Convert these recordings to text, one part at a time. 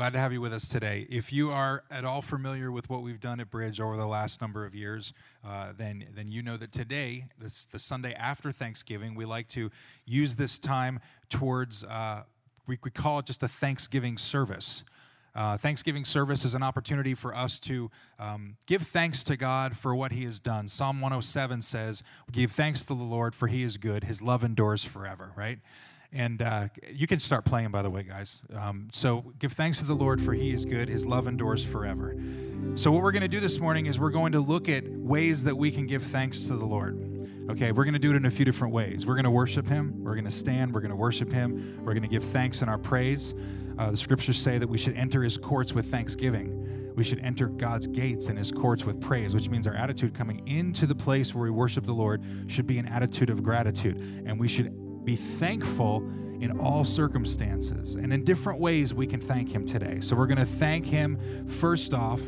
Glad to have you with us today. If you are at all familiar with what we've done at Bridge over the last number of years, uh, then, then you know that today, this, the Sunday after Thanksgiving, we like to use this time towards, uh, we, we call it just a Thanksgiving service. Uh, Thanksgiving service is an opportunity for us to um, give thanks to God for what He has done. Psalm 107 says, Give thanks to the Lord, for He is good. His love endures forever, right? And uh, you can start playing, by the way, guys. Um, so give thanks to the Lord, for he is good. His love endures forever. So, what we're going to do this morning is we're going to look at ways that we can give thanks to the Lord. Okay, we're going to do it in a few different ways. We're going to worship him. We're going to stand. We're going to worship him. We're going to give thanks in our praise. Uh, the scriptures say that we should enter his courts with thanksgiving. We should enter God's gates and his courts with praise, which means our attitude coming into the place where we worship the Lord should be an attitude of gratitude. And we should be thankful in all circumstances. And in different ways, we can thank Him today. So we're going to thank Him first off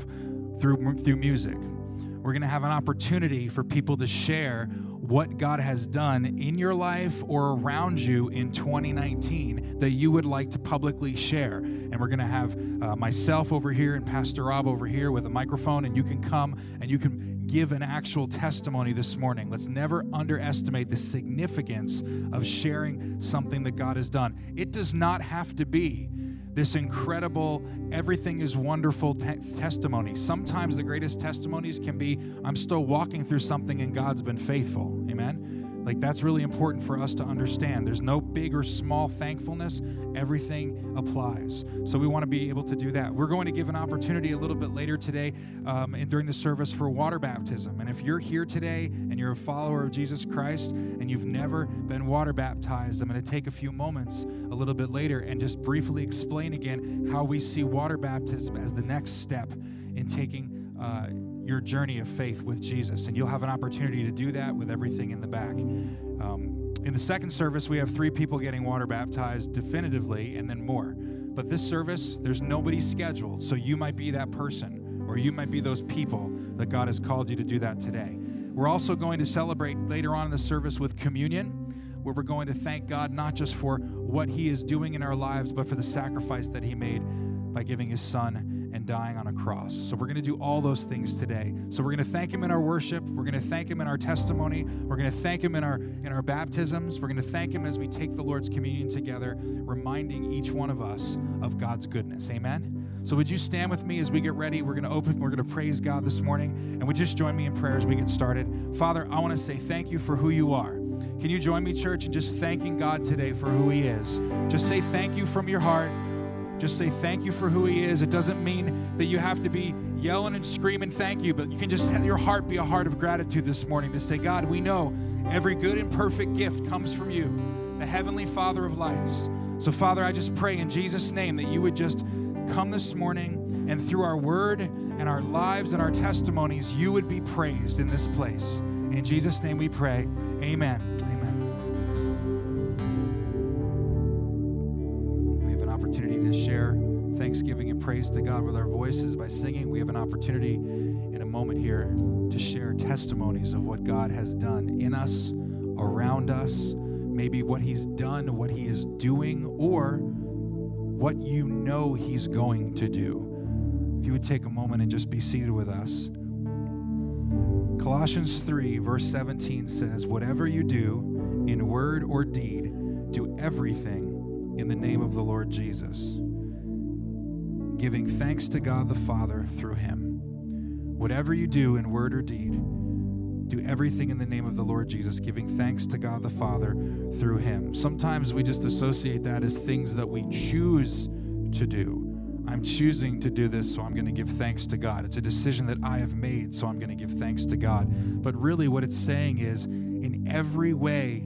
through, through music. We're going to have an opportunity for people to share what God has done in your life or around you in 2019 that you would like to publicly share. And we're going to have uh, myself over here and Pastor Rob over here with a microphone, and you can come and you can give an actual testimony this morning. Let's never underestimate the significance of sharing something that God has done. It does not have to be this incredible, everything is wonderful te- testimony. Sometimes the greatest testimonies can be, I'm still walking through something and God's been faithful. Amen. Like, that's really important for us to understand. There's no big or small thankfulness, everything applies. So, we want to be able to do that. We're going to give an opportunity a little bit later today um, and during the service for water baptism. And if you're here today and you're a follower of Jesus Christ and you've never been water baptized, I'm going to take a few moments a little bit later and just briefly explain again how we see water baptism as the next step in taking. Uh, your journey of faith with Jesus. And you'll have an opportunity to do that with everything in the back. Um, in the second service, we have three people getting water baptized definitively, and then more. But this service, there's nobody scheduled. So you might be that person, or you might be those people that God has called you to do that today. We're also going to celebrate later on in the service with communion, where we're going to thank God not just for what He is doing in our lives, but for the sacrifice that He made by giving His Son and dying on a cross. So we're going to do all those things today. So we're going to thank him in our worship, we're going to thank him in our testimony, we're going to thank him in our in our baptisms, we're going to thank him as we take the Lord's communion together, reminding each one of us of God's goodness. Amen. So would you stand with me as we get ready? We're going to open, we're going to praise God this morning, and would you just join me in prayer as we get started? Father, I want to say thank you for who you are. Can you join me, church, in just thanking God today for who He is? Just say thank you from your heart. Just say thank you for who He is. It doesn't mean that you have to be yelling and screaming thank you, but you can just have your heart be a heart of gratitude this morning to say, God, we know every good and perfect gift comes from you, the Heavenly Father of lights. So, Father, I just pray in Jesus' name that you would just come this morning and through our word and our lives and our testimonies, you would be praised in this place. In Jesus' name we pray. Amen. Share thanksgiving and praise to God with our voices by singing. We have an opportunity in a moment here to share testimonies of what God has done in us, around us, maybe what He's done, what He is doing, or what you know He's going to do. If you would take a moment and just be seated with us. Colossians 3, verse 17 says, Whatever you do, in word or deed, do everything in the name of the Lord Jesus giving thanks to God the Father through him. Whatever you do in word or deed, do everything in the name of the Lord Jesus, giving thanks to God the Father through him. Sometimes we just associate that as things that we choose to do. I'm choosing to do this, so I'm going to give thanks to God. It's a decision that I have made, so I'm going to give thanks to God. But really, what it's saying is, in every way,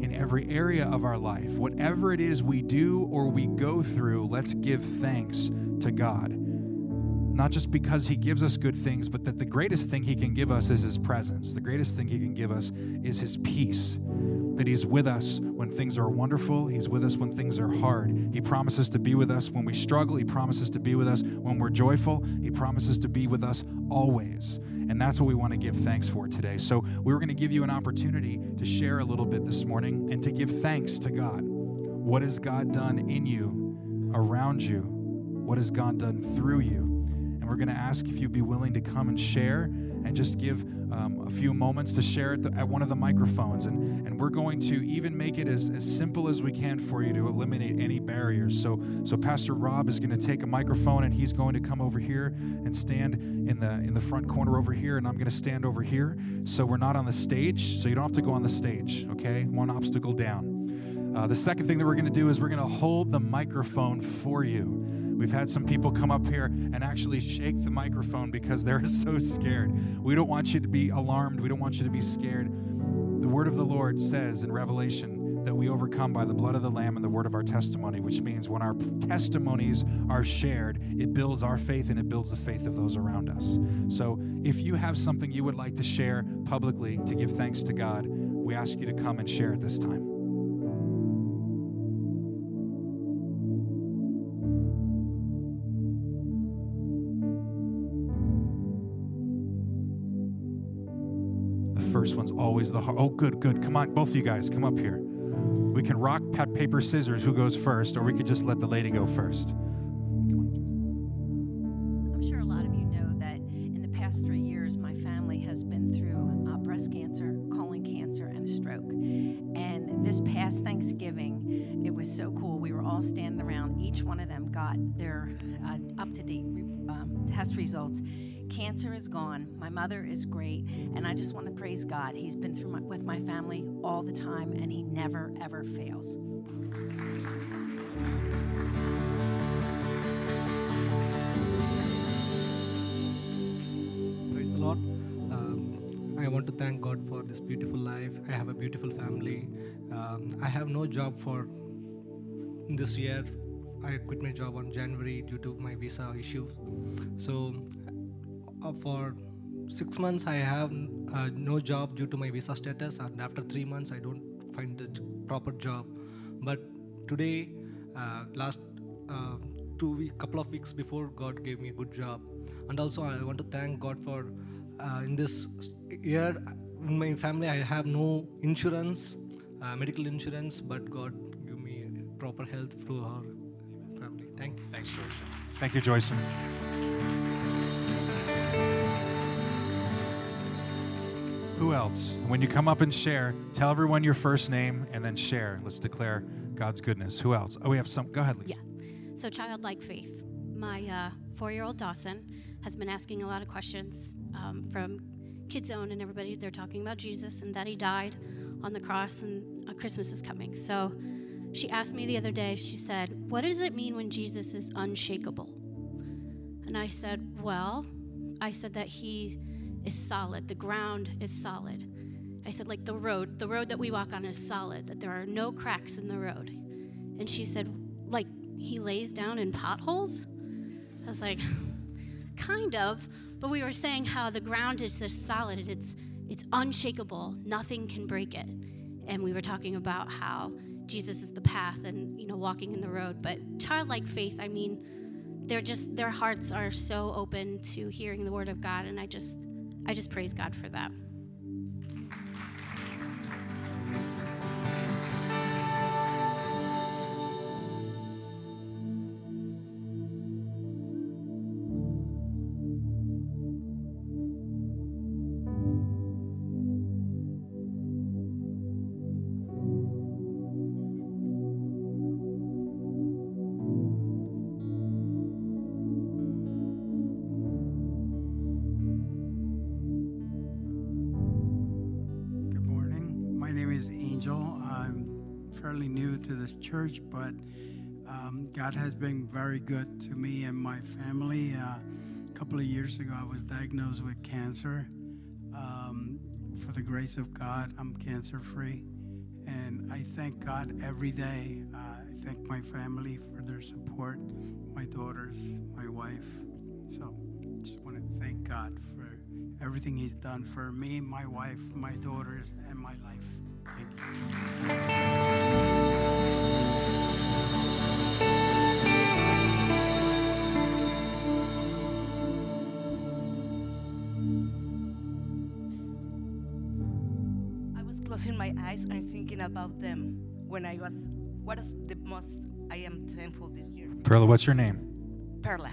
in every area of our life, whatever it is we do or we go through, let's give thanks to God. Not just because He gives us good things, but that the greatest thing He can give us is His presence. The greatest thing He can give us is His peace. That He's with us when things are wonderful, He's with us when things are hard. He promises to be with us when we struggle, He promises to be with us when we're joyful, He promises to be with us always. And that's what we want to give thanks for today. So, we're going to give you an opportunity to share a little bit this morning and to give thanks to God. What has God done in you, around you, what has God done through you. And we're going to ask if you'd be willing to come and share and just give um, a few moments to share at, the, at one of the microphones. And, and we're going to even make it as, as simple as we can for you to eliminate any barriers. So, so Pastor Rob is going to take a microphone and he's going to come over here and stand in the, in the front corner over here. And I'm going to stand over here. So we're not on the stage. So you don't have to go on the stage, okay? One obstacle down. Uh, the second thing that we're going to do is we're going to hold the microphone for you. We've had some people come up here and actually shake the microphone because they're so scared. We don't want you to be alarmed. We don't want you to be scared. The word of the Lord says in Revelation that we overcome by the blood of the Lamb and the word of our testimony, which means when our testimonies are shared, it builds our faith and it builds the faith of those around us. So if you have something you would like to share publicly to give thanks to God, we ask you to come and share at this time. First one's always the hard. Oh, good, good. Come on, both of you guys, come up here. We can rock, pat, paper, scissors, who goes first, or we could just let the lady go first. I'm sure a lot of you know that in the past three years, my family has been through uh, breast cancer, colon cancer, and a stroke. And this past Thanksgiving, it was so cool. We were all standing around. Each one of them got their uh, up to date um, test results Cancer is gone. My mother is great. And I just want to praise God. He's been through my, with my family all the time, and He never, ever fails. Praise the Lord. Um, I want to thank God for this beautiful life. I have a beautiful family. Um, I have no job for this year. I quit my job on January due to my visa issues. So for six months I have uh, no job due to my visa status, and after three months I don't find the proper job. But today, uh, last uh, two week, couple of weeks before, God gave me a good job, and also I want to thank God for uh, in this year in my family I have no insurance, uh, medical insurance, but God gave me proper health through our family. Thank. Thanks, Joyce. Thank you, Joyce. Who else? When you come up and share, tell everyone your first name and then share. Let's declare God's goodness. Who else? Oh, we have some. Go ahead, Lisa. Yeah. So, childlike faith. My uh, four year old Dawson has been asking a lot of questions um, from Kids Zone and everybody. They're talking about Jesus and that he died on the cross and uh, Christmas is coming. So, she asked me the other day, she said, What does it mean when Jesus is unshakable? And I said, Well, I said that he is solid, the ground is solid. I said, like the road, the road that we walk on is solid, that there are no cracks in the road. And she said, like he lays down in potholes? I was like, kind of, but we were saying how the ground is just solid, it's it's unshakable, nothing can break it. And we were talking about how Jesus is the path and you know walking in the road, but childlike faith, I mean, they're just their hearts are so open to hearing the word of God and I just I just praise God for that. Church, but um, God has been very good to me and my family. Uh, a couple of years ago, I was diagnosed with cancer. Um, for the grace of God, I'm cancer free. And I thank God every day. Uh, I thank my family for their support, my daughters, my wife. So just want to thank God for everything He's done for me, my wife, my daughters, and my life. Closing my eyes and thinking about them when I was, what is the most I am thankful this year. Perla, what's your name? Perla.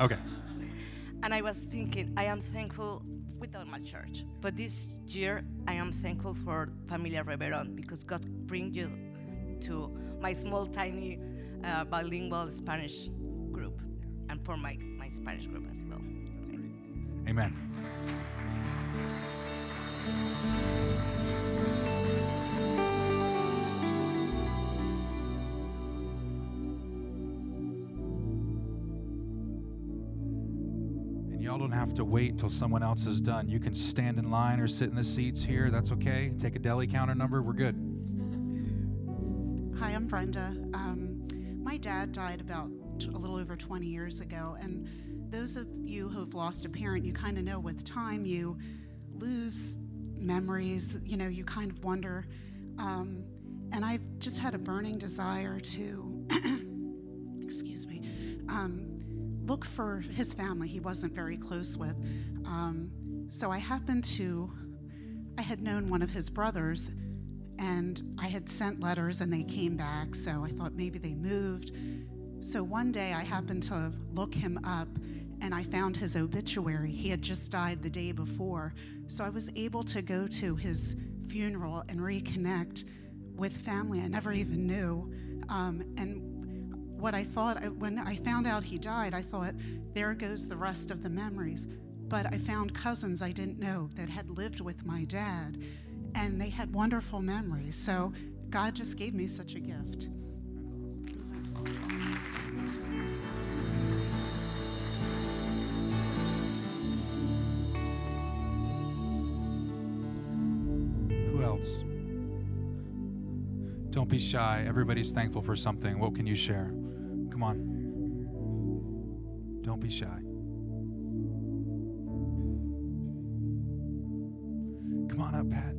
Okay. And I was thinking, I am thankful without my church. But this year, I am thankful for Familia Reveron because God bring you to my small, tiny, uh, bilingual Spanish group and for my, my Spanish group as well. Amen. Y'all don't have to wait till someone else is done. You can stand in line or sit in the seats here. That's okay. Take a deli counter number. We're good. Hi, I'm Brenda. Um, my dad died about t- a little over 20 years ago, and those of you who have lost a parent, you kind of know with time you lose memories. You know, you kind of wonder. Um, and I've just had a burning desire to, excuse me, um, look for his family. He wasn't very close with. Um, so I happened to, I had known one of his brothers and I had sent letters and they came back, so I thought maybe they moved. So one day I happened to look him up and I found his obituary. He had just died the day before. So I was able to go to his funeral and reconnect with family I never even knew. Um, and what I thought, when I found out he died, I thought, there goes the rest of the memories. But I found cousins I didn't know that had lived with my dad, and they had wonderful memories. So God just gave me such a gift. Who else? Don't be shy. Everybody's thankful for something. What can you share? Come on. Don't be shy. Come on up, Pat.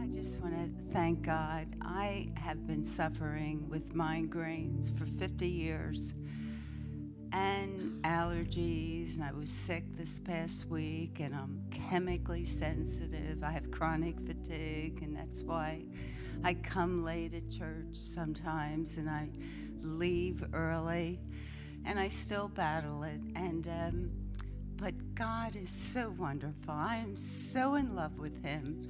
I just want to thank God. I have been suffering with migraines for 50 years and allergies, and I was sick this past week, and I'm chemically sensitive. I have chronic fatigue, and that's why I come late at church sometimes, and I leave early, and I still battle it. And um, but God is so wonderful. I am so in love with Him.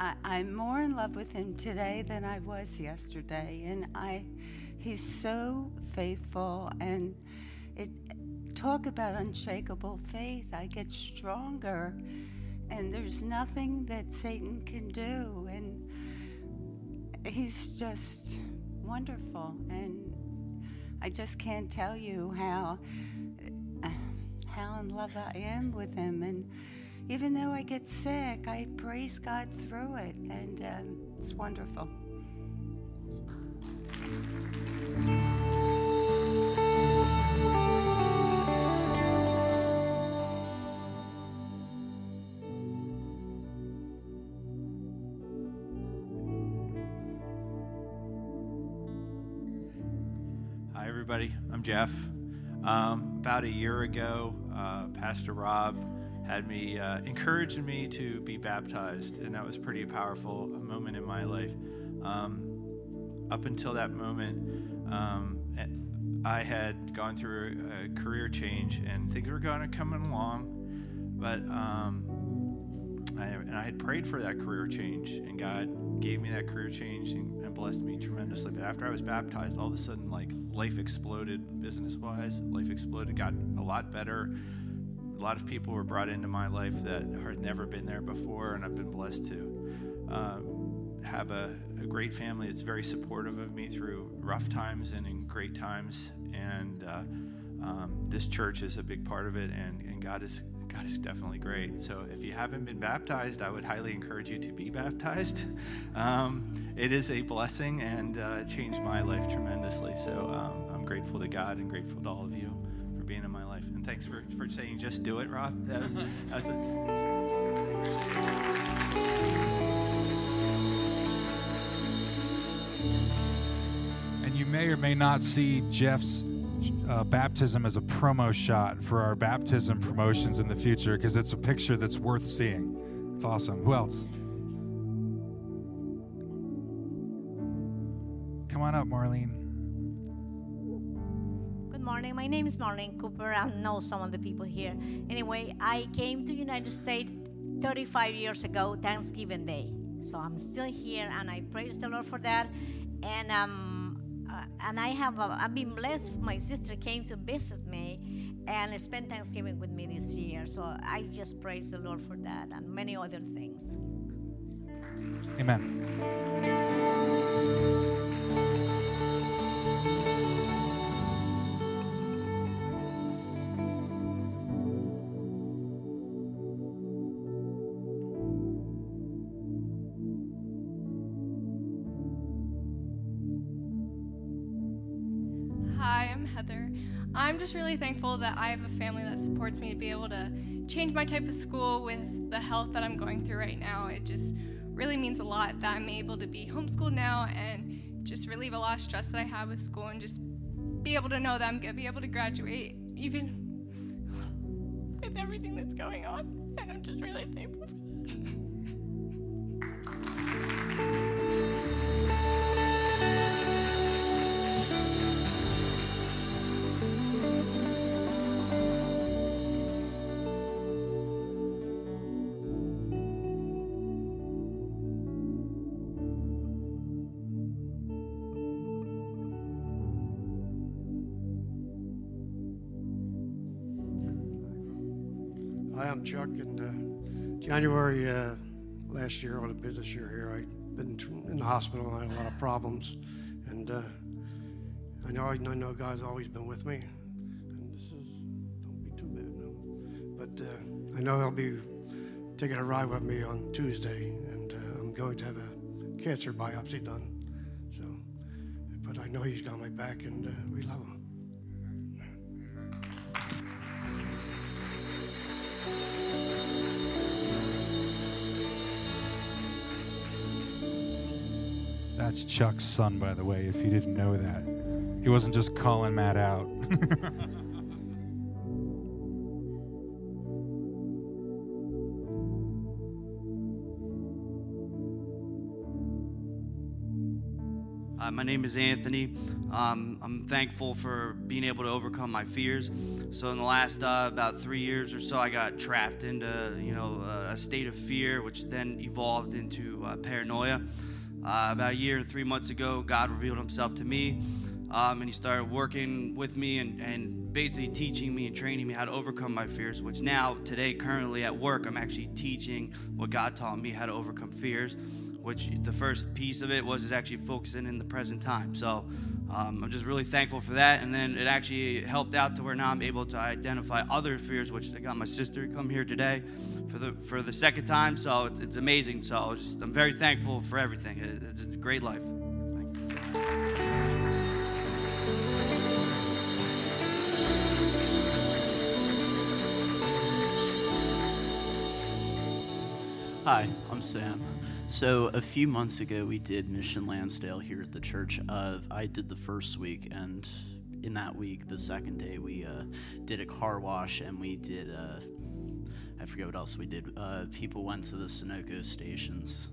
I, I'm more in love with Him today than I was yesterday, and I, He's so faithful. And it talk about unshakable faith. I get stronger, and there's nothing that Satan can do, and He's just wonderful. And I just can't tell you how how in love I am with him. And even though I get sick, I praise God through it, and um, it's wonderful. Everybody. I'm Jeff. Um, about a year ago, uh, Pastor Rob had me uh, encouraged me to be baptized, and that was pretty powerful a moment in my life. Um, up until that moment, um, I had gone through a, career change, and things were going to come along, but um, I, and I had prayed for that career change, and God gave me that career change and, and blessed me tremendously. But after I was baptized, all of a sudden, like life exploded business wise. Life exploded, got a lot better. A lot of people were brought into my life that had never been there before, and I've been blessed to um, have a, a great family that's very supportive of me through rough times and in great times. And uh, um, this church is a big part of it, and, and God is God is definitely great. So if you haven't been baptized, I would highly encourage you to be baptized. Um, it is a blessing and uh, changed my life tremendously. So um, I'm grateful to God and grateful to all of you for being in my life. And thanks for, for saying just do it, Rob. That's, a, And you may or may not see Jeff's uh, baptism as a promo shot for our baptism promotions in the future because it's a picture that's worth seeing. It's awesome. Who else? Come on up, Marlene. Good morning. My name is Marlene Cooper. I know some of the people here. Anyway, I came to United States 35 years ago, Thanksgiving Day. So I'm still here, and I praise the Lord for that. And um, and I have uh, I've been blessed. My sister came to visit me and spent Thanksgiving with me this year. So I just praise the Lord for that and many other things. Amen. Heather. I'm just really thankful that I have a family that supports me to be able to change my type of school with the health that I'm going through right now. It just really means a lot that I'm able to be homeschooled now and just relieve a lot of stress that I have with school and just be able to know that I'm going to be able to graduate even with everything that's going on. And I'm just really thankful for that. I'm Chuck, and uh, January uh, last year, or the business year here, I've been in the hospital and I had a lot of problems. And uh, I know I know God's always been with me. And this is, don't be too bad now. But uh, I know He'll be taking a ride with me on Tuesday, and uh, I'm going to have a cancer biopsy done. So, but I know He's got my back, and uh, we love Him. That's Chuck's son, by the way, if you didn't know that. He wasn't just calling Matt out. Uh, my name is Anthony. Um, I'm thankful for being able to overcome my fears. So in the last uh, about three years or so, I got trapped into you know a state of fear, which then evolved into uh, paranoia. Uh, about a year and three months ago, God revealed Himself to me, um, and He started working with me and, and basically teaching me and training me how to overcome my fears. Which now, today, currently at work, I'm actually teaching what God taught me how to overcome fears which the first piece of it was is actually focusing in the present time. So um, I'm just really thankful for that. And then it actually helped out to where now I'm able to identify other fears, which I got my sister come here today for the for the second time. So it's, it's amazing. So just, I'm very thankful for everything. It, it's a great life. Hi, I'm Sam. So a few months ago, we did Mission Lansdale here at the church. I did the first week, and in that week, the second day, we uh, did a car wash, and we did. Uh, I forget what else we did. Uh, people went to the Sunoco stations,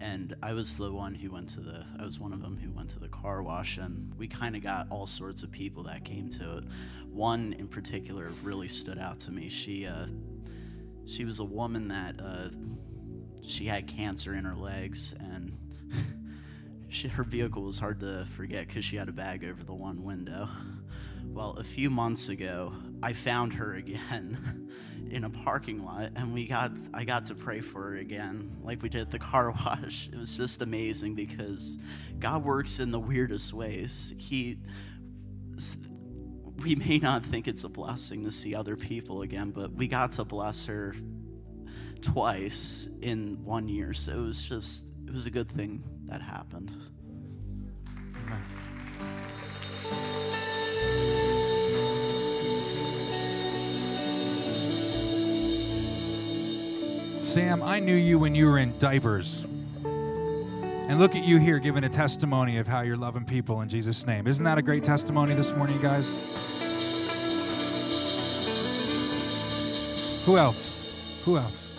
and I was the one who went to the. I was one of them who went to the car wash, and we kind of got all sorts of people that came to it. One in particular really stood out to me. She. Uh, she was a woman that uh, she had cancer in her legs and she, her vehicle was hard to forget because she had a bag over the one window. Well a few months ago i found her again in a parking lot and we got i got to pray for her again like we did at the car wash. It was just amazing because god works in the weirdest ways. He we may not think it's a blessing to see other people again, but we got to bless her twice in one year. So it was just, it was a good thing that happened. Sam, I knew you when you were in diapers. And look at you here giving a testimony of how you're loving people in Jesus' name. Isn't that a great testimony this morning, guys? Who else? Who else?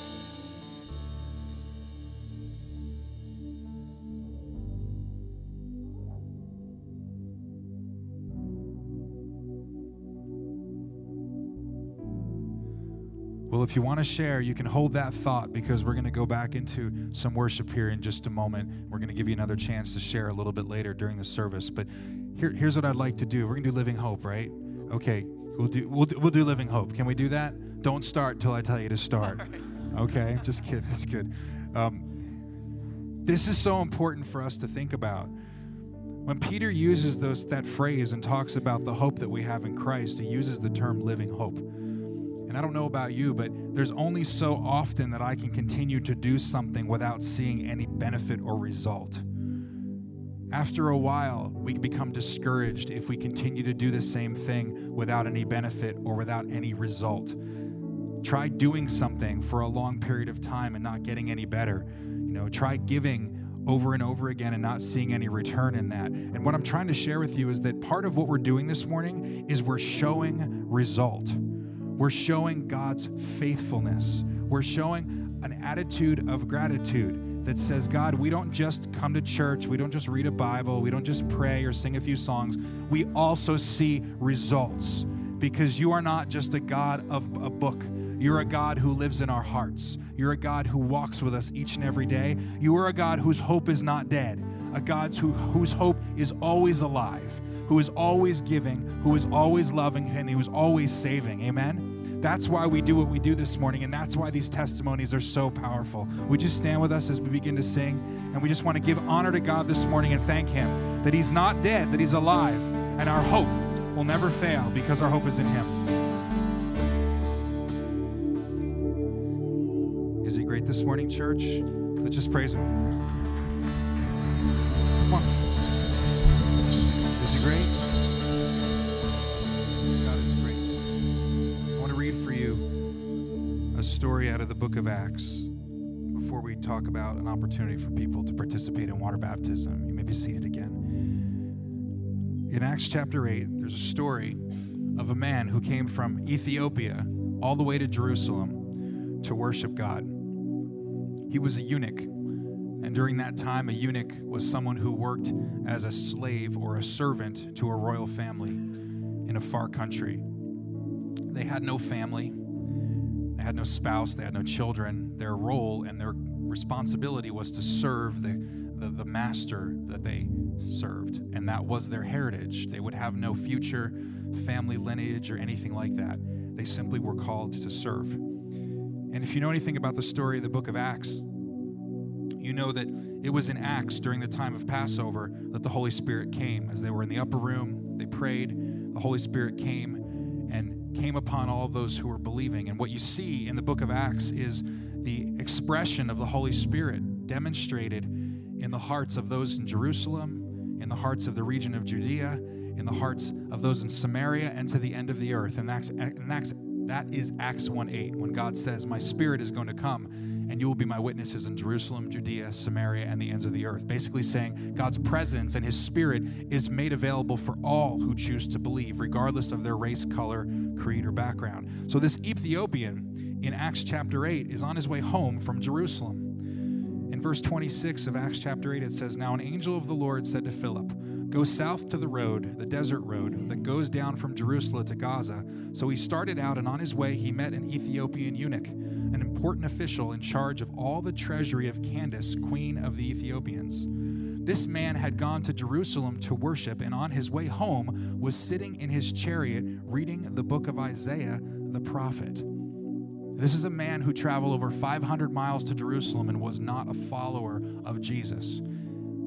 Well, if you want to share, you can hold that thought because we're going to go back into some worship here in just a moment. We're going to give you another chance to share a little bit later during the service. But here, here's what I'd like to do. We're going to do Living Hope, right? Okay, we'll do, we'll do, we'll do Living Hope. Can we do that? Don't start till I tell you to start. Okay, just kidding. It's good. Um, this is so important for us to think about. When Peter uses those, that phrase and talks about the hope that we have in Christ, he uses the term living hope. And I don't know about you, but there's only so often that I can continue to do something without seeing any benefit or result. After a while, we become discouraged if we continue to do the same thing without any benefit or without any result. Try doing something for a long period of time and not getting any better. You know, try giving over and over again and not seeing any return in that. And what I'm trying to share with you is that part of what we're doing this morning is we're showing result. We're showing God's faithfulness. We're showing an attitude of gratitude that says, God, we don't just come to church, we don't just read a Bible, we don't just pray or sing a few songs. We also see results because you are not just a God of a book. You're a God who lives in our hearts. You're a God who walks with us each and every day. You are a God whose hope is not dead, a God who, whose hope is always alive who is always giving, who is always loving, and who is always saving. Amen? That's why we do what we do this morning, and that's why these testimonies are so powerful. We just stand with us as we begin to sing, and we just want to give honor to God this morning and thank Him that He's not dead, that He's alive, and our hope will never fail because our hope is in Him. This morning, church? Let's just praise Him. Come on. Is he great? God is great. I want to read for you a story out of the book of Acts before we talk about an opportunity for people to participate in water baptism. You may be seated again. In Acts chapter 8, there's a story of a man who came from Ethiopia all the way to Jerusalem to worship God. He was a eunuch and during that time, a eunuch was someone who worked as a slave or a servant to a royal family in a far country. They had no family, they had no spouse, they had no children. Their role and their responsibility was to serve the, the, the master that they served, and that was their heritage. They would have no future family lineage or anything like that. They simply were called to serve. And if you know anything about the story of the book of Acts, you know that it was in Acts during the time of Passover that the Holy Spirit came. As they were in the upper room, they prayed, the Holy Spirit came and came upon all those who were believing. And what you see in the book of Acts is the expression of the Holy Spirit demonstrated in the hearts of those in Jerusalem, in the hearts of the region of Judea, in the hearts of those in Samaria, and to the end of the earth. And that's, and that's that is Acts 1 8, when God says, My spirit is going to come and you will be my witnesses in Jerusalem, Judea, Samaria, and the ends of the earth. Basically saying God's presence and his spirit is made available for all who choose to believe, regardless of their race, color, creed, or background. So this Ethiopian in Acts chapter 8 is on his way home from Jerusalem. In verse 26 of Acts chapter 8, it says, Now an angel of the Lord said to Philip, Go south to the road, the desert road, that goes down from Jerusalem to Gaza. So he started out, and on his way he met an Ethiopian eunuch, an important official in charge of all the treasury of Candace, queen of the Ethiopians. This man had gone to Jerusalem to worship, and on his way home was sitting in his chariot reading the book of Isaiah the prophet. This is a man who traveled over 500 miles to Jerusalem and was not a follower of Jesus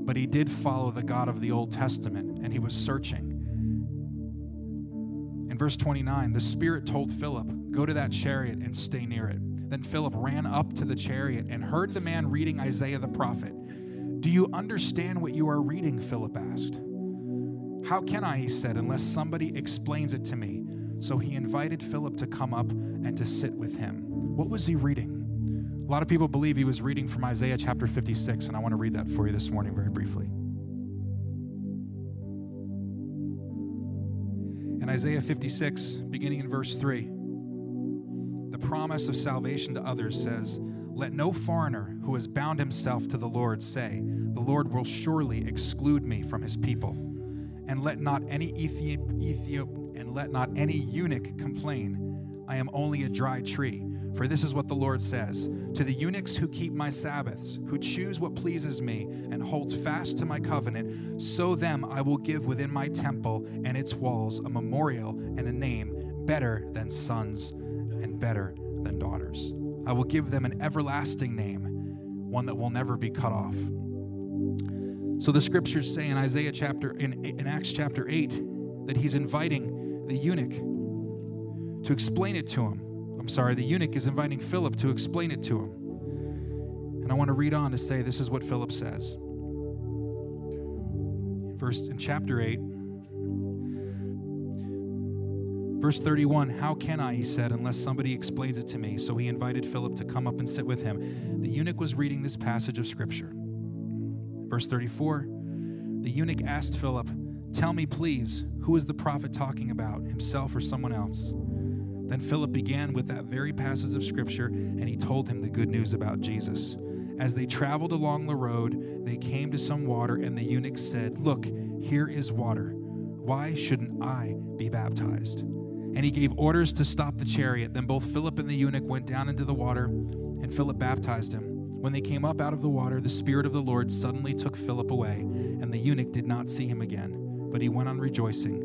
but he did follow the God of the Old Testament and he was searching. In verse 29, the Spirit told Philip, Go to that chariot and stay near it. Then Philip ran up to the chariot and heard the man reading Isaiah the prophet. Do you understand what you are reading? Philip asked. How can I, he said, unless somebody explains it to me? So he invited Philip to come up and to sit with him. What was he reading? A lot of people believe he was reading from Isaiah chapter 56, and I want to read that for you this morning very briefly. In Isaiah 56, beginning in verse 3, the promise of salvation to others says, Let no foreigner who has bound himself to the Lord say, The Lord will surely exclude me from his people. And let not any Ethiop, Ethiop and let not any eunuch complain, I am only a dry tree For this is what the Lord says To the eunuchs who keep my Sabbaths, who choose what pleases me, and holds fast to my covenant, so them I will give within my temple and its walls a memorial and a name better than sons and better than daughters. I will give them an everlasting name, one that will never be cut off. So the scriptures say in Isaiah chapter in, in Acts chapter 8 that he's inviting the eunuch to explain it to him. I'm sorry, the eunuch is inviting Philip to explain it to him. And I want to read on to say this is what Philip says. Verse in chapter 8, verse 31 How can I, he said, unless somebody explains it to me? So he invited Philip to come up and sit with him. The eunuch was reading this passage of scripture. Verse 34 The eunuch asked Philip, Tell me, please, who is the prophet talking about, himself or someone else? Then Philip began with that very passage of scripture, and he told him the good news about Jesus. As they traveled along the road, they came to some water, and the eunuch said, Look, here is water. Why shouldn't I be baptized? And he gave orders to stop the chariot. Then both Philip and the eunuch went down into the water, and Philip baptized him. When they came up out of the water, the Spirit of the Lord suddenly took Philip away, and the eunuch did not see him again, but he went on rejoicing.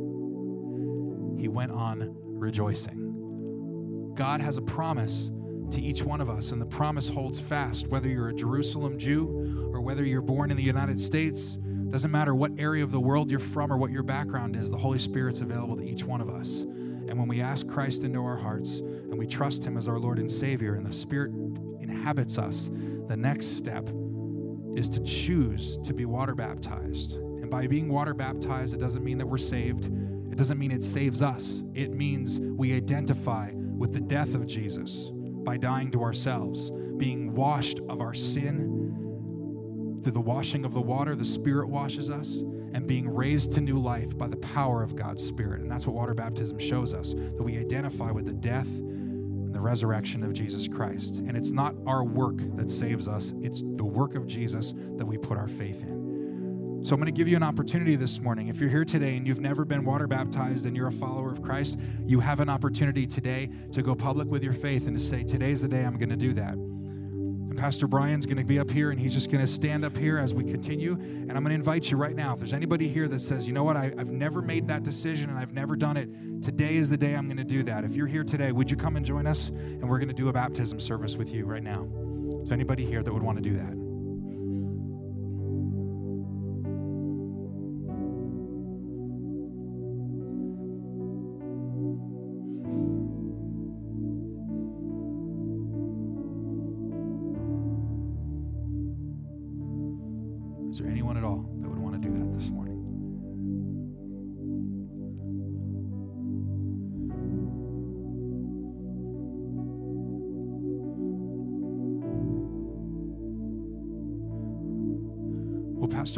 He went on rejoicing. God has a promise to each one of us, and the promise holds fast whether you're a Jerusalem Jew or whether you're born in the United States. Doesn't matter what area of the world you're from or what your background is, the Holy Spirit's available to each one of us. And when we ask Christ into our hearts and we trust Him as our Lord and Savior, and the Spirit inhabits us, the next step is to choose to be water baptized. And by being water baptized, it doesn't mean that we're saved. It doesn't mean it saves us. It means we identify with the death of Jesus by dying to ourselves, being washed of our sin through the washing of the water, the Spirit washes us, and being raised to new life by the power of God's Spirit. And that's what water baptism shows us that we identify with the death and the resurrection of Jesus Christ. And it's not our work that saves us, it's the work of Jesus that we put our faith in. So I'm going to give you an opportunity this morning. If you're here today and you've never been water baptized and you're a follower of Christ, you have an opportunity today to go public with your faith and to say, Today's the day I'm going to do that. And Pastor Brian's going to be up here and he's just going to stand up here as we continue. And I'm going to invite you right now. If there's anybody here that says, You know what, I, have never made that decision and I've never done it, today is the day I'm going to do that. If you're here today, would you come and join us? And we're going to do a baptism service with you right now. Is anybody here that would want to do that?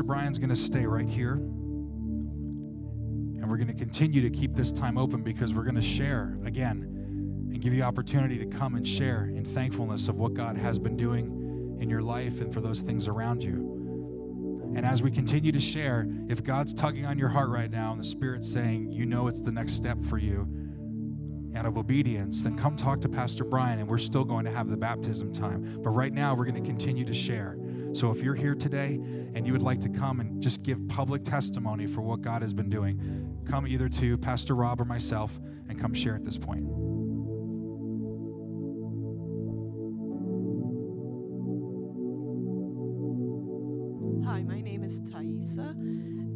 Brian's going to stay right here. And we're going to continue to keep this time open because we're going to share again and give you opportunity to come and share in thankfulness of what God has been doing in your life and for those things around you. And as we continue to share, if God's tugging on your heart right now and the Spirit's saying, you know it's the next step for you out of obedience, then come talk to Pastor Brian and we're still going to have the baptism time. But right now, we're going to continue to share. So if you're here today and you would like to come and just give public testimony for what God has been doing, come either to Pastor Rob or myself and come share at this point. Hi, my name is Thaisa,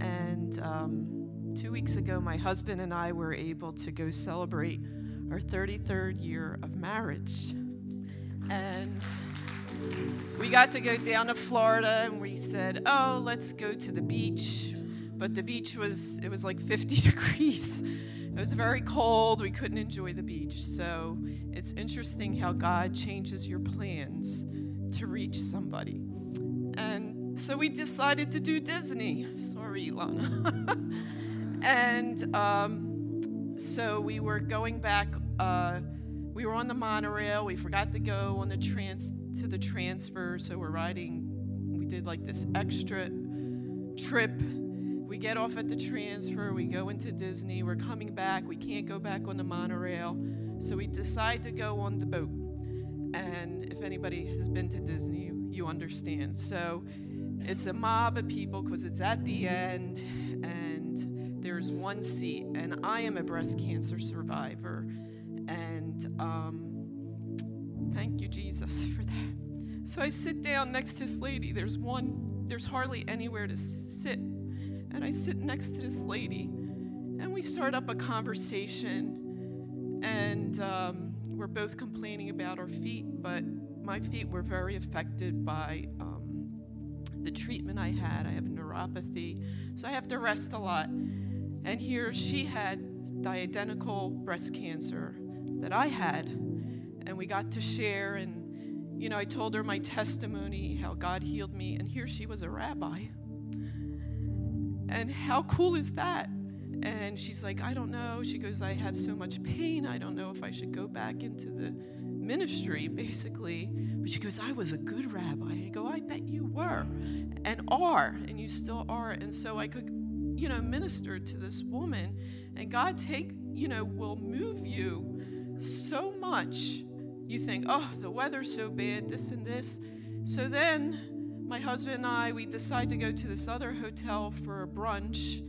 and um, two weeks ago, my husband and I were able to go celebrate our 33rd year of marriage. And we got to go down to Florida, and we said, "Oh, let's go to the beach." But the beach was it was like 50 degrees. It was very cold. We couldn't enjoy the beach. So it's interesting how God changes your plans to reach somebody. And so we decided to do Disney. Sorry, Lana. and um, so we were going back. Uh, we were on the monorail. We forgot to go on the trans to the transfer, so we're riding. We did like this extra trip. We get off at the transfer. We go into Disney. We're coming back. We can't go back on the monorail, so we decide to go on the boat. And if anybody has been to Disney, you, you understand. So it's a mob of people because it's at the end and there's one seat. And I am a breast cancer survivor. And um, thank you, Jesus, for that. So I sit down next to this lady. There's one, there's hardly anywhere to sit. And I sit next to this lady, and we start up a conversation. And um, we're both complaining about our feet, but my feet were very affected by um, the treatment I had. I have neuropathy, so I have to rest a lot. And here she had the identical breast cancer that I had, and we got to share and you know, I told her my testimony, how God healed me, and here she was a rabbi. And how cool is that? And she's like, I don't know. She goes, I have so much pain. I don't know if I should go back into the ministry, basically. But she goes, I was a good rabbi. And I go, I bet you were and are, and you still are. And so I could, you know, minister to this woman. And God take, you know, will move you so much you think, oh, the weather's so bad, this and this. So then my husband and I, we decide to go to this other hotel for a brunch.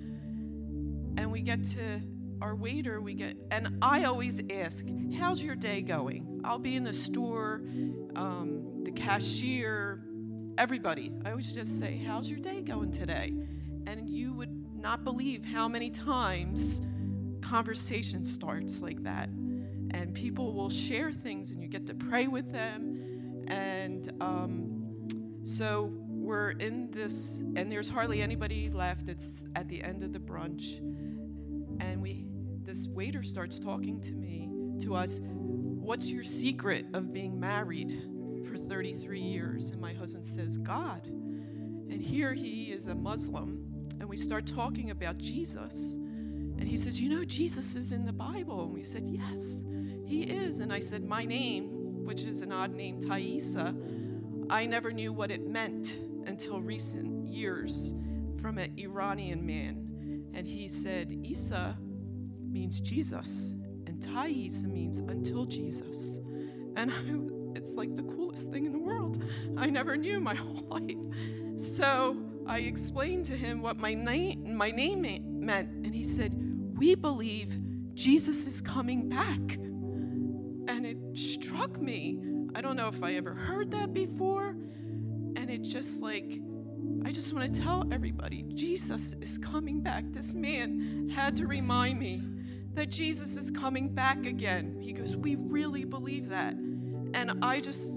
And we get to our waiter, we get, and I always ask, how's your day going? I'll be in the store, um, the cashier, everybody. I always just say, how's your day going today? And you would not believe how many times conversation starts like that and people will share things and you get to pray with them. And um, so we're in this and there's hardly anybody left. It's at the end of the brunch. And we this waiter starts talking to me to us what's your secret of being married for 33 years? And my husband says god. And here he is a muslim and we start talking about jesus. And he says you know jesus is in the bible. And we said yes he is. And I said, My name, which is an odd name, Thaisa, I never knew what it meant until recent years from an Iranian man. And he said, Isa means Jesus, and Thaisa means until Jesus. And I, it's like the coolest thing in the world. I never knew my whole life. So I explained to him what my my name meant, and he said, We believe Jesus is coming back. Struck me. I don't know if I ever heard that before. And it just like, I just want to tell everybody Jesus is coming back. This man had to remind me that Jesus is coming back again. He goes, We really believe that. And I just,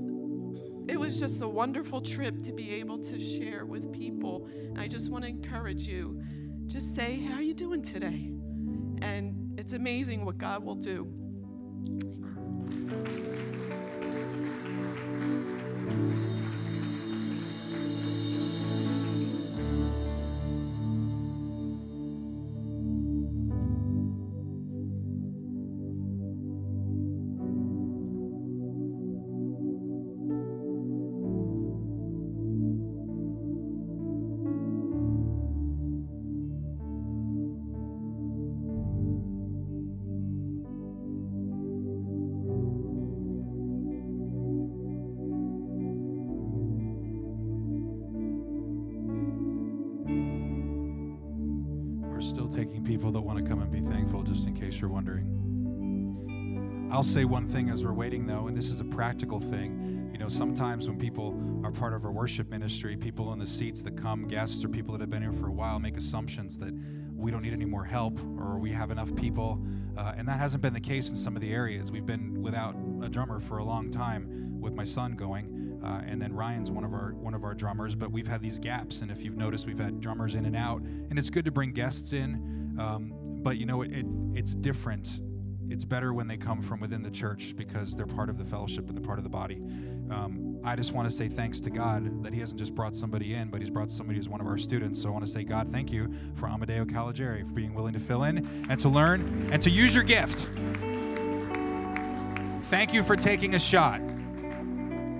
it was just a wonderful trip to be able to share with people. And I just want to encourage you just say, How are you doing today? And it's amazing what God will do. People I'll say one thing as we're waiting, though, and this is a practical thing. You know, sometimes when people are part of our worship ministry, people in the seats that come, guests or people that have been here for a while, make assumptions that we don't need any more help or we have enough people. Uh, and that hasn't been the case in some of the areas. We've been without a drummer for a long time with my son going. Uh, and then Ryan's one of our one of our drummers, but we've had these gaps, and if you've noticed, we've had drummers in and out, and it's good to bring guests in. Um, but you know, it, it, it's different. It's better when they come from within the church because they're part of the fellowship and they're part of the body. Um, I just want to say thanks to God that He hasn't just brought somebody in, but He's brought somebody who's one of our students. So I want to say, God, thank you for Amadeo Caligari for being willing to fill in and to learn and to use your gift. Thank you for taking a shot.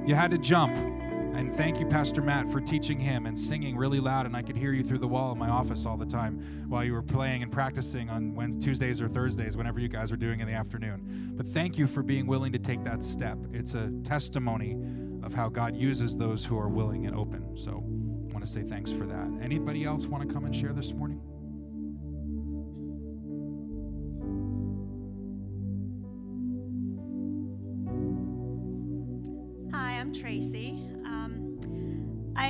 You had to jump And thank you, Pastor Matt, for teaching him and singing really loud. And I could hear you through the wall in my office all the time while you were playing and practicing on Wednesdays, Tuesdays or Thursdays, whenever you guys were doing in the afternoon. But thank you for being willing to take that step. It's a testimony of how God uses those who are willing and open. So I want to say thanks for that. Anybody else want to come and share this morning?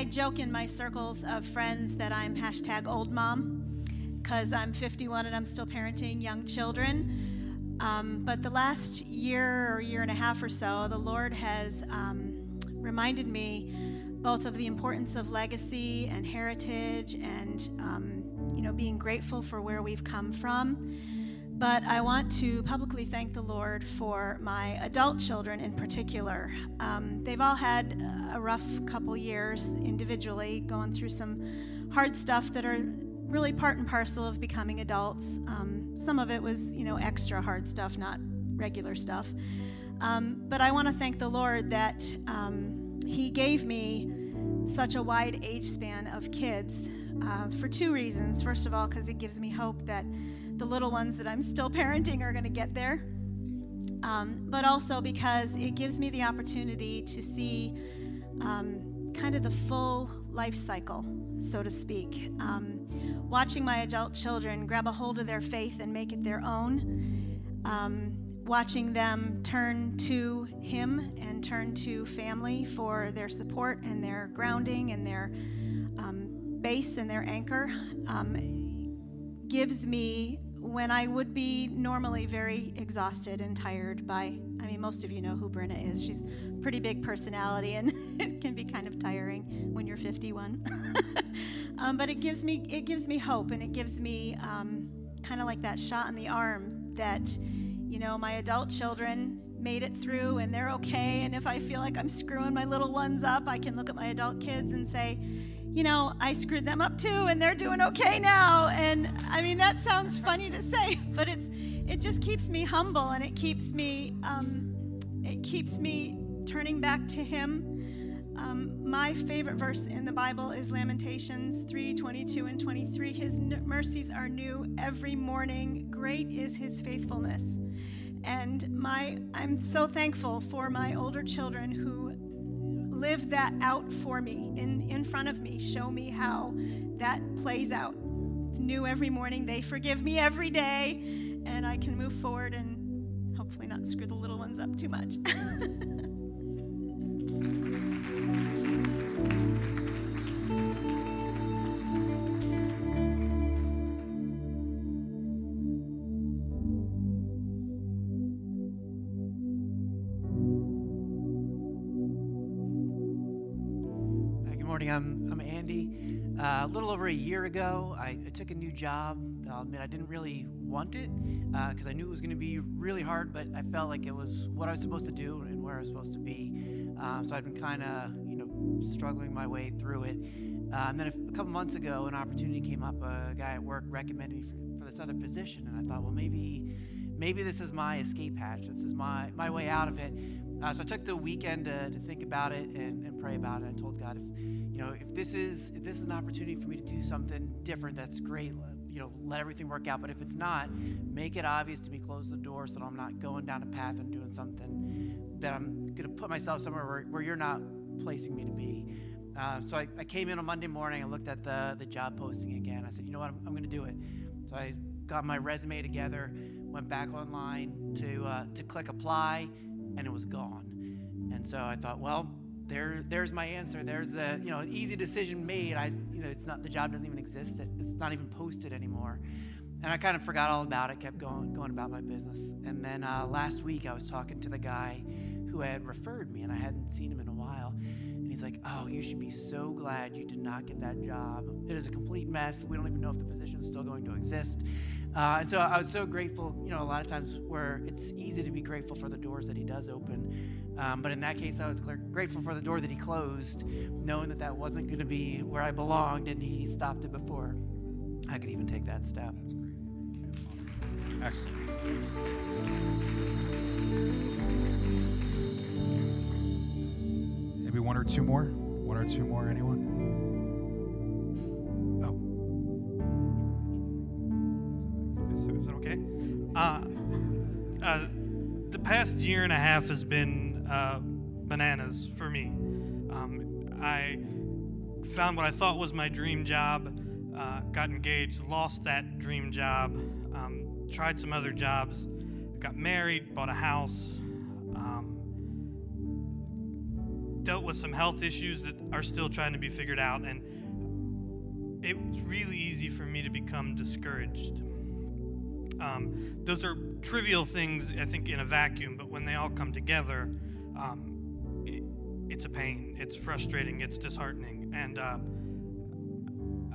Joke in my circles of friends that I'm hashtag old mom because I'm 51 and I'm still parenting young children. Um, but the last year or year and a half or so, the Lord has um, reminded me both of the importance of legacy and heritage and um, you know being grateful for where we've come from but I want to publicly thank the Lord for my adult children in particular. Um, they've all had a rough couple years individually, going through some hard stuff that are really part and parcel of becoming adults. Um, some of it was, you know, extra hard stuff, not regular stuff. Um, but I want to thank the Lord that um, He gave me such a wide age span of kids uh, for two reasons. First of all, because it gives me hope that the little ones that I'm still parenting are going to get there. Um, but also because it gives me the opportunity to see um, kind of the full life cycle, so to speak. Um, watching my adult children grab a hold of their faith and make it their own. Um, watching them turn to Him and turn to family for their support and their grounding and their um, base and their anchor um, gives me when I would be normally very exhausted and tired by, I mean, most of you know who Brenna is. She's pretty big personality, and it can be kind of tiring when you're 51. um, but it gives me it gives me hope, and it gives me um, kind of like that shot in the arm that, you know, my adult children made it through and they're okay. And if I feel like I'm screwing my little ones up, I can look at my adult kids and say, you know, I screwed them up too and they're doing okay now. And I mean, that sounds funny to say, but it's it just keeps me humble and it keeps me um, it keeps me turning back to Him. Um, my favorite verse in the Bible is Lamentations 3 22 and 23. His mercies are new every morning. Great is His faithfulness. And my, I'm so thankful for my older children who live that out for me in, in front of me. Show me how that plays out. It's new every morning. They forgive me every day, and I can move forward and hopefully not screw the little ones up too much. a year ago, I, I took a new job. I'll admit I didn't really want it because I knew it was going to be really hard, but I felt like it was what I was supposed to do and where I was supposed to be. Uh, so I'd been kind of, you know, struggling my way through it. Uh, and then a couple months ago, an opportunity came up. A guy at work recommended me for, for this other position, and I thought, well, maybe, maybe this is my escape hatch. This is my my way out of it. Uh, so I took the weekend to, to think about it and, and pray about it. I told God, if you know, if this is if this is an opportunity for me to do something different, that's great. You know, let everything work out. But if it's not, make it obvious to me. Close the door so that I'm not going down a path and doing something that I'm going to put myself somewhere where, where you're not placing me to be. Uh, so I, I came in on Monday morning. I looked at the the job posting again. I said, you know what, I'm, I'm going to do it. So I got my resume together, went back online to uh, to click apply, and it was gone. And so I thought, well, there, there's my answer. There's the, you know, easy decision made. I, you know, it's not the job doesn't even exist. It, it's not even posted anymore. And I kind of forgot all about it. Kept going, going about my business. And then uh, last week I was talking to the guy who had referred me, and I hadn't seen him in a while. He's like, "Oh, you should be so glad you did not get that job. It is a complete mess. We don't even know if the position is still going to exist." Uh, and so I was so grateful. You know, a lot of times where it's easy to be grateful for the doors that he does open, um, but in that case, I was grateful for the door that he closed, knowing that that wasn't going to be where I belonged, and he stopped it before I could even take that step. that's great. Excellent. Maybe one or two more. One or two more, anyone? Is it okay? Uh, uh, the past year and a half has been uh, bananas for me. Um, I found what I thought was my dream job, uh, got engaged, lost that dream job, um, tried some other jobs, got married, bought a house, um, dealt with some health issues that are still trying to be figured out, and it was really easy for me to become discouraged. Um, those are trivial things, I think, in a vacuum, but when they all come together, um, it, it's a pain. It's frustrating. It's disheartening. And uh,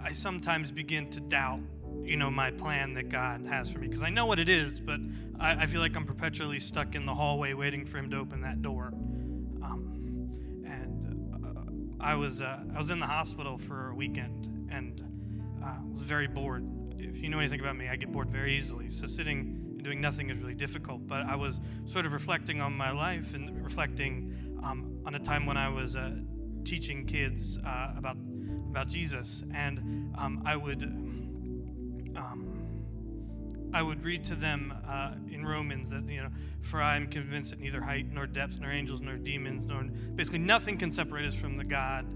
I sometimes begin to doubt, you know, my plan that God has for me. Because I know what it is, but I, I, feel like I'm perpetually stuck in the hallway waiting for Him to open that door. I, was, uh, I was in the hospital for a weekend and uh, was very bored if you know anything about me, I get bored very easily. So sitting and doing nothing is really difficult. But I was sort of reflecting on my life and reflecting um, on a time when I was uh, teaching kids uh, about about Jesus, and um, I would um, I would read to them uh, in Romans that you know, for I am convinced that neither height nor depth nor angels nor demons nor basically nothing can separate us from the God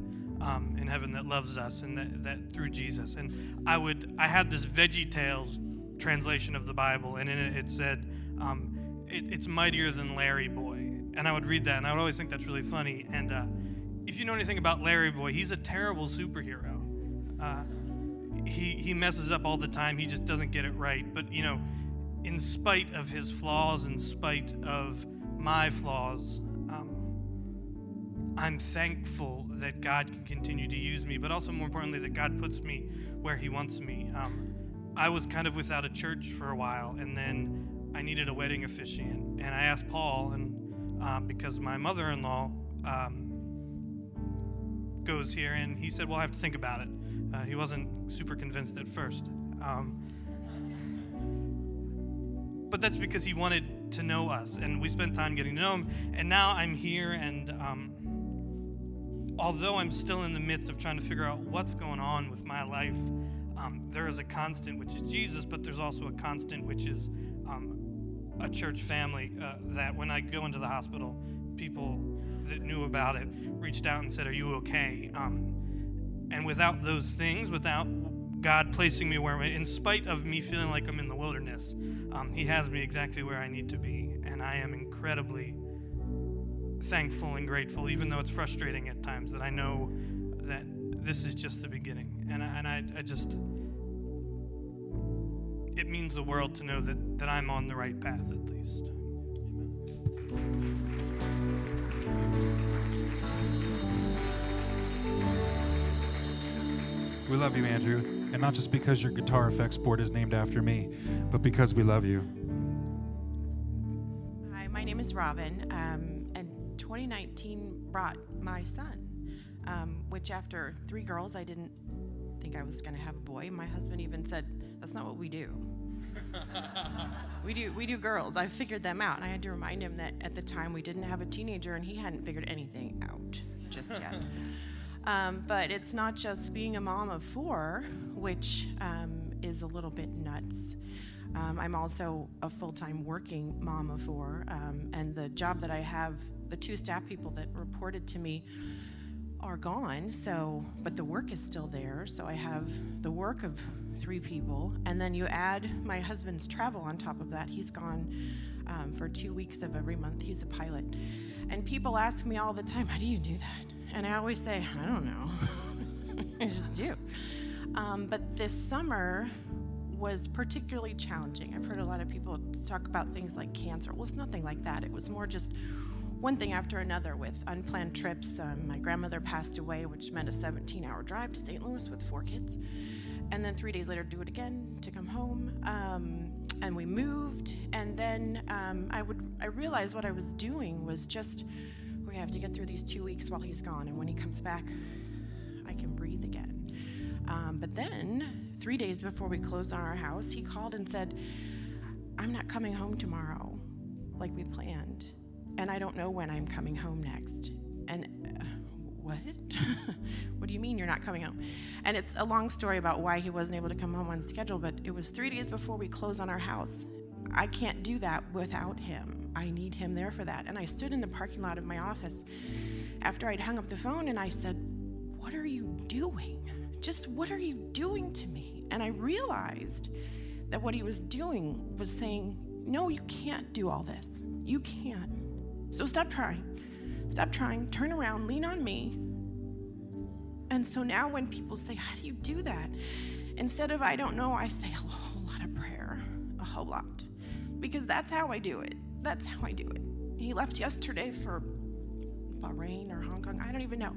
um, in heaven that loves us and that, that through Jesus. And I would, I had this Veggie Tales translation of the Bible, and in it it said, um, it, it's mightier than Larry Boy. And I would read that, and I would always think that's really funny. And uh, if you know anything about Larry Boy, he's a terrible superhero. Uh, he, he messes up all the time, he just doesn't get it right. But, you know, in spite of his flaws, in spite of my flaws, I'm thankful that God can continue to use me, but also more importantly, that God puts me where He wants me. Um, I was kind of without a church for a while, and then I needed a wedding officiant. And I asked Paul, and uh, because my mother in law um, goes here, and he said, Well, I have to think about it. Uh, he wasn't super convinced at first. Um, but that's because he wanted to know us, and we spent time getting to know him. And now I'm here, and um, although I'm still in the midst of trying to figure out what's going on with my life, um, there is a constant, which is Jesus, but there's also a constant, which is um, a church family. Uh, that when I go into the hospital, people that knew about it reached out and said, Are you okay? Um, and without those things, without God placing me where, in spite of me feeling like I'm in the wilderness, um, He has me exactly where I need to be. And I am incredibly thankful and grateful, even though it's frustrating at times, that I know that this is just the beginning. And I, and I, I just, it means the world to know that, that I'm on the right path at least. We love you, Andrew. And not just because your guitar effects board is named after me, but because we love you. Hi, my name is Robin. Um, 2019 brought my son, um, which after three girls, I didn't think I was going to have a boy. My husband even said, "That's not what we do. we do we do girls." I figured them out, and I had to remind him that at the time we didn't have a teenager, and he hadn't figured anything out just yet. um, but it's not just being a mom of four, which um, is a little bit nuts. Um, I'm also a full time working mom of four, um, and the job that I have the two staff people that reported to me are gone so but the work is still there. So i have the work of three people and then you add my husband's travel on top of that. He's gone um, for two weeks of every month. He's a pilot. And people ask me all the time how do you do that and i always say i don't know i just do um, but this summer was particularly challenging i've heard a lot of people talk about things like cancer well it's nothing like that it was more just one thing after another with unplanned trips. Um, my grandmother passed away, which meant a 17 hour drive to St. Louis with four kids. And then three days later, do it again to come home. Um, and we moved. And then um, I, would, I realized what I was doing was just, we have to get through these two weeks while he's gone. And when he comes back, I can breathe again. Um, but then, three days before we closed on our house, he called and said, I'm not coming home tomorrow like we planned and I don't know when I'm coming home next. And uh, what? what do you mean you're not coming home? And it's a long story about why he wasn't able to come home on schedule, but it was three days before we closed on our house. I can't do that without him. I need him there for that. And I stood in the parking lot of my office after I'd hung up the phone and I said, What are you doing? Just what are you doing to me? And I realized that what he was doing was saying, No, you can't do all this. You can't. So stop trying. Stop trying, turn around, lean on me. And so now when people say, How do you do that? Instead of I don't know, I say a whole lot of prayer, a whole lot. Because that's how I do it. That's how I do it. He left yesterday for Bahrain or Hong Kong, I don't even know.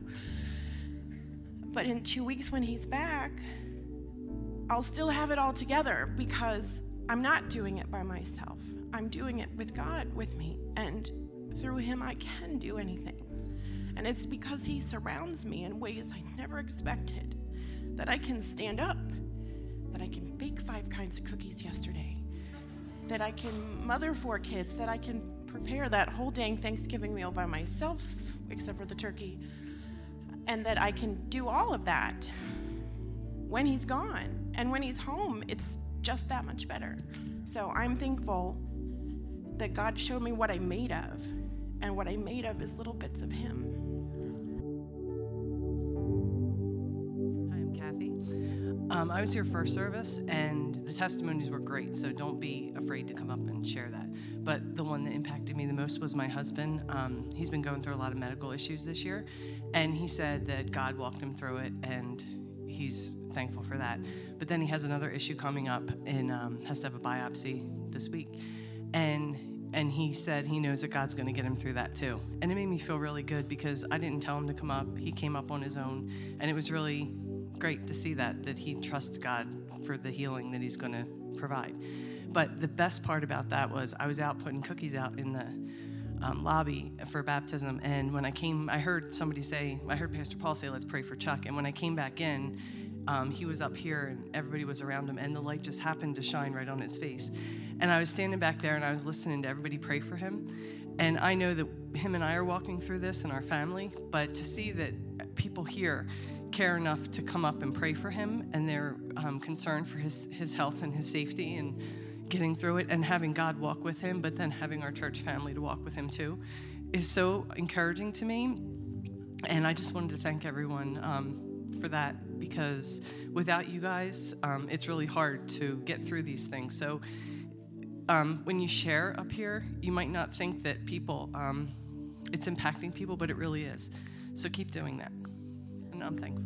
But in two weeks when he's back, I'll still have it all together because I'm not doing it by myself. I'm doing it with God with me. And through him, I can do anything. And it's because he surrounds me in ways I never expected that I can stand up, that I can bake five kinds of cookies yesterday, that I can mother four kids, that I can prepare that whole dang Thanksgiving meal by myself, except for the turkey, and that I can do all of that when he's gone. And when he's home, it's just that much better. So I'm thankful that God showed me what I'm made of, and what I'm made of is little bits of Him. Um, I was here first service, and the testimonies were great, so don't be afraid to come up and share that. But the one that impacted me the most was my husband. Um, he's been going through a lot of medical issues this year, and he said that God walked him through it, and he's thankful for that. But then he has another issue coming up and um, has to have a biopsy this week. And and he said he knows that God's going to get him through that too. And it made me feel really good because I didn't tell him to come up. He came up on his own, and it was really great to see that that he trusts God for the healing that he's going to provide. But the best part about that was I was out putting cookies out in the um, lobby for baptism, and when I came, I heard somebody say, I heard Pastor Paul say, "Let's pray for Chuck." And when I came back in, um, he was up here and everybody was around him, and the light just happened to shine right on his face. And I was standing back there and I was listening to everybody pray for him. And I know that him and I are walking through this in our family, but to see that people here care enough to come up and pray for him and they're um, concerned for his, his health and his safety and getting through it and having God walk with him, but then having our church family to walk with him too, is so encouraging to me. And I just wanted to thank everyone um, for that because without you guys, um, it's really hard to get through these things. So um, when you share up here, you might not think that people, um, it's impacting people, but it really is. So keep doing that. And I'm thankful.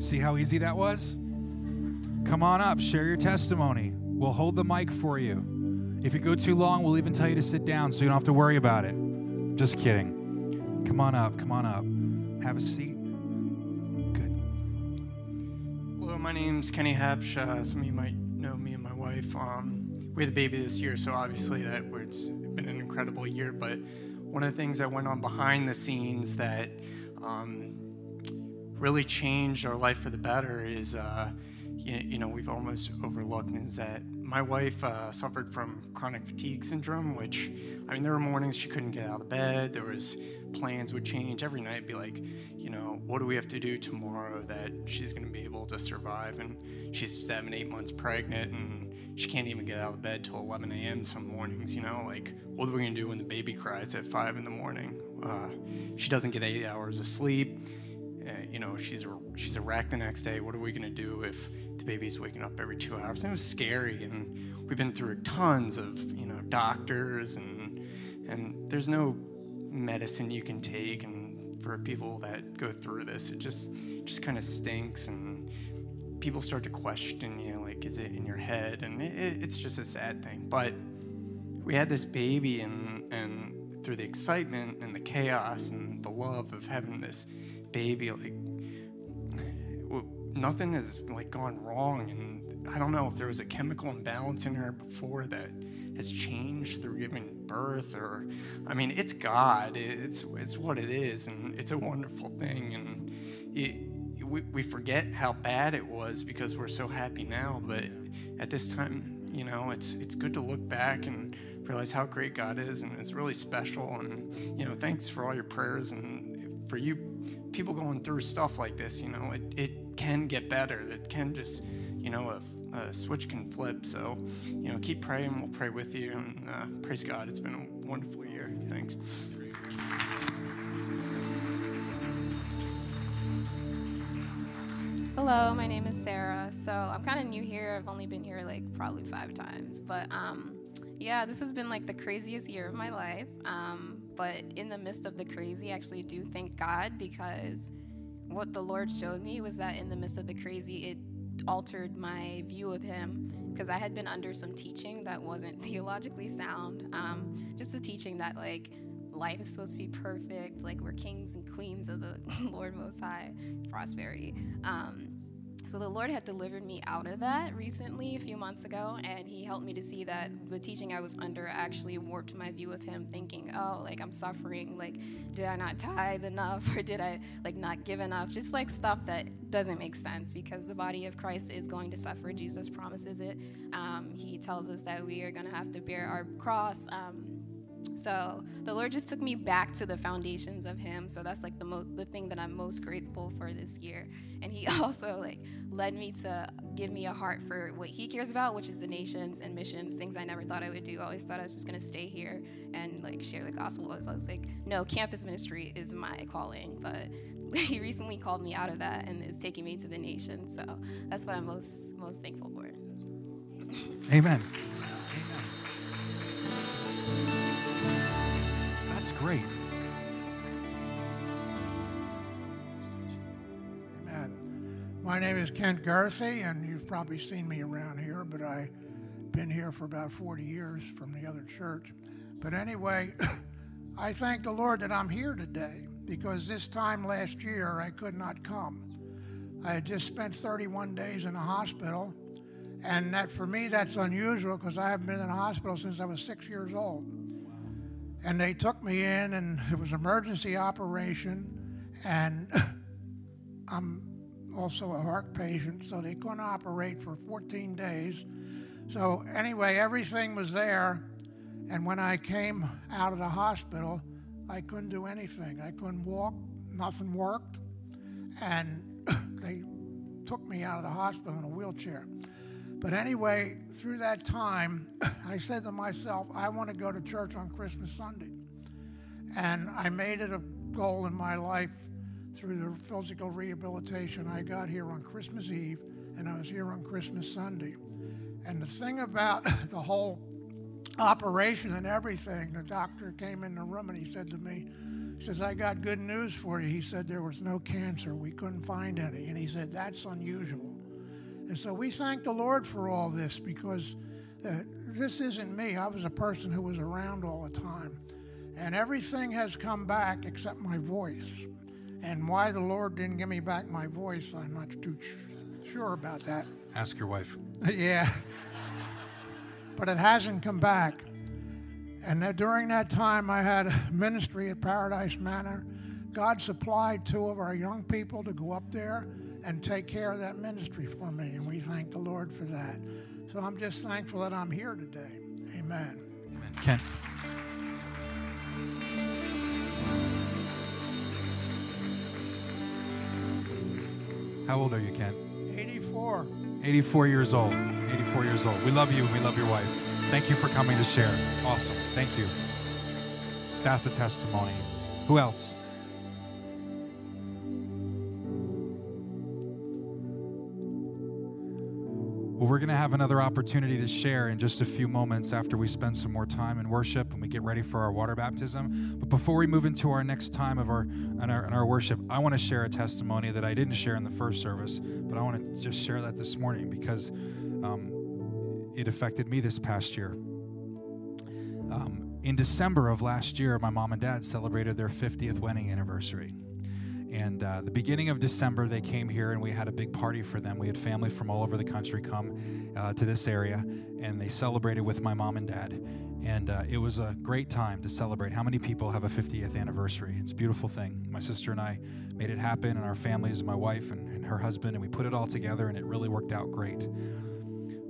See how easy that was? Come on up, share your testimony. We'll hold the mic for you. If you go too long, we'll even tell you to sit down so you don't have to worry about it. Just kidding. Come on up, come on up. Have a seat. Good. Hello, my name's Kenny Hapsh. Uh, some of you might know me and my wife. Um, we had a baby this year, so obviously that it's been an incredible year. But one of the things that went on behind the scenes that um, really changed our life for the better is, uh, you, you, know, we've almost overlooked is that my wife uh, suffered from chronic fatigue syndrome, which, I mean, there were mornings she couldn't get out of bed. There was plans would change every night. Be like, you know, what do we have to do tomorrow that she's going to be able to survive? And she's seven, eight months pregnant, and she can't even get out of bed till 11 a.m. some mornings. You know, like, what are we to do when the baby cries at five in the morning? Uh, she doesn't get eight hours of sleep. Uh, you know, she's she's a wreck the next day. What are we gonna do if the baby's waking up every two hours? And it was scary, and we've been through tons of you know doctors, and and there's no medicine you can take. And for people that go through this, it just just kind of stinks, and people start to question you, like, is it in your head? And it, it's just a sad thing. But we had this baby, and and through the excitement and the chaos and the love of having this baby like nothing has like gone wrong and i don't know if there was a chemical imbalance in her before that has changed through giving birth or i mean it's god it's it's what it is and it's a wonderful thing and it, we, we forget how bad it was because we're so happy now but at this time you know, it's it's good to look back and realize how great God is, and it's really special. And you know, thanks for all your prayers and for you people going through stuff like this. You know, it it can get better. It can just, you know, a, switch can flip. So, you know, keep praying. We'll pray with you, and uh, praise God. It's been a wonderful year. Thanks. Hello, my name is Sarah. So I'm kind of new here. I've only been here like probably five times. But um, yeah, this has been like the craziest year of my life. Um, but in the midst of the crazy, I actually do thank God because what the Lord showed me was that in the midst of the crazy, it altered my view of Him because I had been under some teaching that wasn't theologically sound. Um, just the teaching that like life is supposed to be perfect, like we're kings and queens of the Lord Most High, prosperity. Um, so the Lord had delivered me out of that recently, a few months ago, and He helped me to see that the teaching I was under actually warped my view of Him, thinking, oh, like I'm suffering, like did I not tithe enough, or did I like not give enough? Just like stuff that doesn't make sense because the body of Christ is going to suffer. Jesus promises it. Um, he tells us that we are going to have to bear our cross. Um, so the Lord just took me back to the foundations of Him. So that's like the mo- the thing that I'm most grateful for this year. And He also like led me to give me a heart for what He cares about, which is the nations and missions. Things I never thought I would do. I always thought I was just gonna stay here and like share the gospel. So I was like, no, campus ministry is my calling. But He recently called me out of that and is taking me to the nations. So that's what I'm most most thankful for. Amen. Great. Amen. My name is Kent Garthy, and you've probably seen me around here, but I've been here for about 40 years from the other church. But anyway, I thank the Lord that I'm here today because this time last year I could not come. I had just spent 31 days in a hospital, and that for me that's unusual because I haven't been in a hospital since I was six years old. And they took me in, and it was emergency operation, and I'm also a heart patient, so they couldn't operate for 14 days. So anyway, everything was there, and when I came out of the hospital, I couldn't do anything. I couldn't walk. Nothing worked, and they took me out of the hospital in a wheelchair. But anyway, through that time, I said to myself, I want to go to church on Christmas Sunday. And I made it a goal in my life through the physical rehabilitation. I got here on Christmas Eve and I was here on Christmas Sunday. And the thing about the whole operation and everything, the doctor came in the room and he said to me, he says, I got good news for you. He said there was no cancer. We couldn't find any. And he said, that's unusual. And so we thank the Lord for all this because uh, this isn't me. I was a person who was around all the time. And everything has come back except my voice. And why the Lord didn't give me back my voice, I'm not too sure about that. Ask your wife. yeah. But it hasn't come back. And that during that time, I had a ministry at Paradise Manor. God supplied two of our young people to go up there and take care of that ministry for me. And we thank the Lord for that. So I'm just thankful that I'm here today. Amen. Amen. Ken. How old are you, Ken? 84. 84 years old. 84 years old. We love you. And we love your wife. Thank you for coming to share. Awesome. Thank you. That's a testimony. Who else? Well, we're going to have another opportunity to share in just a few moments after we spend some more time in worship and we get ready for our water baptism. But before we move into our next time of our in our, our worship, I want to share a testimony that I didn't share in the first service, but I want to just share that this morning because um, it affected me this past year. Um, in December of last year, my mom and dad celebrated their 50th wedding anniversary. And uh, the beginning of December, they came here and we had a big party for them. We had family from all over the country come uh, to this area and they celebrated with my mom and dad. And uh, it was a great time to celebrate. How many people have a 50th anniversary? It's a beautiful thing. My sister and I made it happen, and our families, my wife and, and her husband, and we put it all together, and it really worked out great.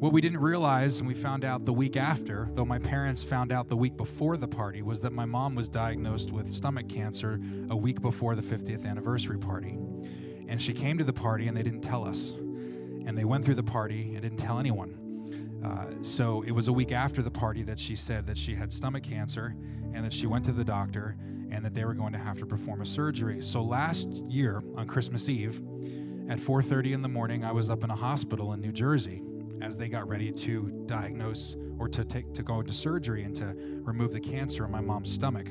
What we didn't realize, and we found out the week after, though my parents found out the week before the party, was that my mom was diagnosed with stomach cancer a week before the 50th anniversary party. And she came to the party and they didn't tell us. And they went through the party and didn't tell anyone. Uh, so it was a week after the party that she said that she had stomach cancer and that she went to the doctor and that they were going to have to perform a surgery. So last year on Christmas Eve at 4:30 in the morning, I was up in a hospital in New Jersey as they got ready to diagnose or to take to go into surgery and to remove the cancer in my mom's stomach.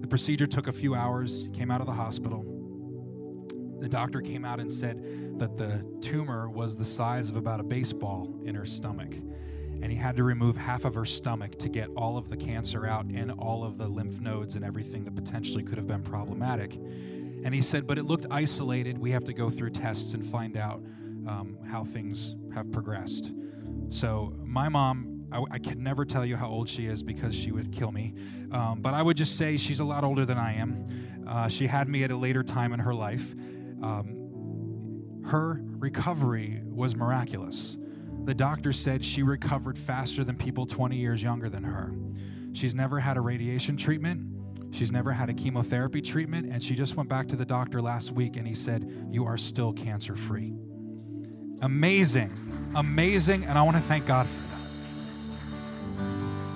The procedure took a few hours, came out of the hospital. The doctor came out and said that the tumor was the size of about a baseball in her stomach. And he had to remove half of her stomach to get all of the cancer out and all of the lymph nodes and everything that potentially could have been problematic. And he said, but it looked isolated. We have to go through tests and find out um, how things have progressed. So, my mom, I, I can never tell you how old she is because she would kill me. Um, but I would just say she's a lot older than I am. Uh, she had me at a later time in her life. Um, her recovery was miraculous. The doctor said she recovered faster than people 20 years younger than her. She's never had a radiation treatment. She's never had a chemotherapy treatment. And she just went back to the doctor last week and he said, You are still cancer free. Amazing. Amazing. And I want to thank God for that.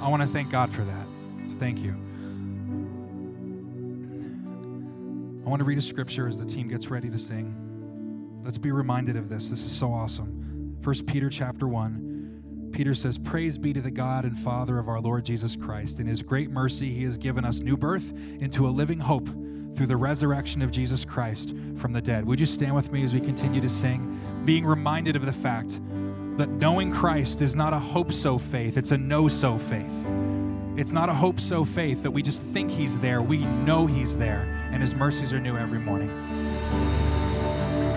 I want to thank God for that. So thank you. I want to read a scripture as the team gets ready to sing. Let's be reminded of this. This is so awesome. 1 Peter chapter 1. Peter says, Praise be to the God and Father of our Lord Jesus Christ. In his great mercy, he has given us new birth into a living hope through the resurrection of Jesus Christ from the dead. Would you stand with me as we continue to sing, being reminded of the fact that knowing Christ is not a hope so faith, it's a know so faith. It's not a hope so faith that we just think He's there. We know He's there, and His mercies are new every morning.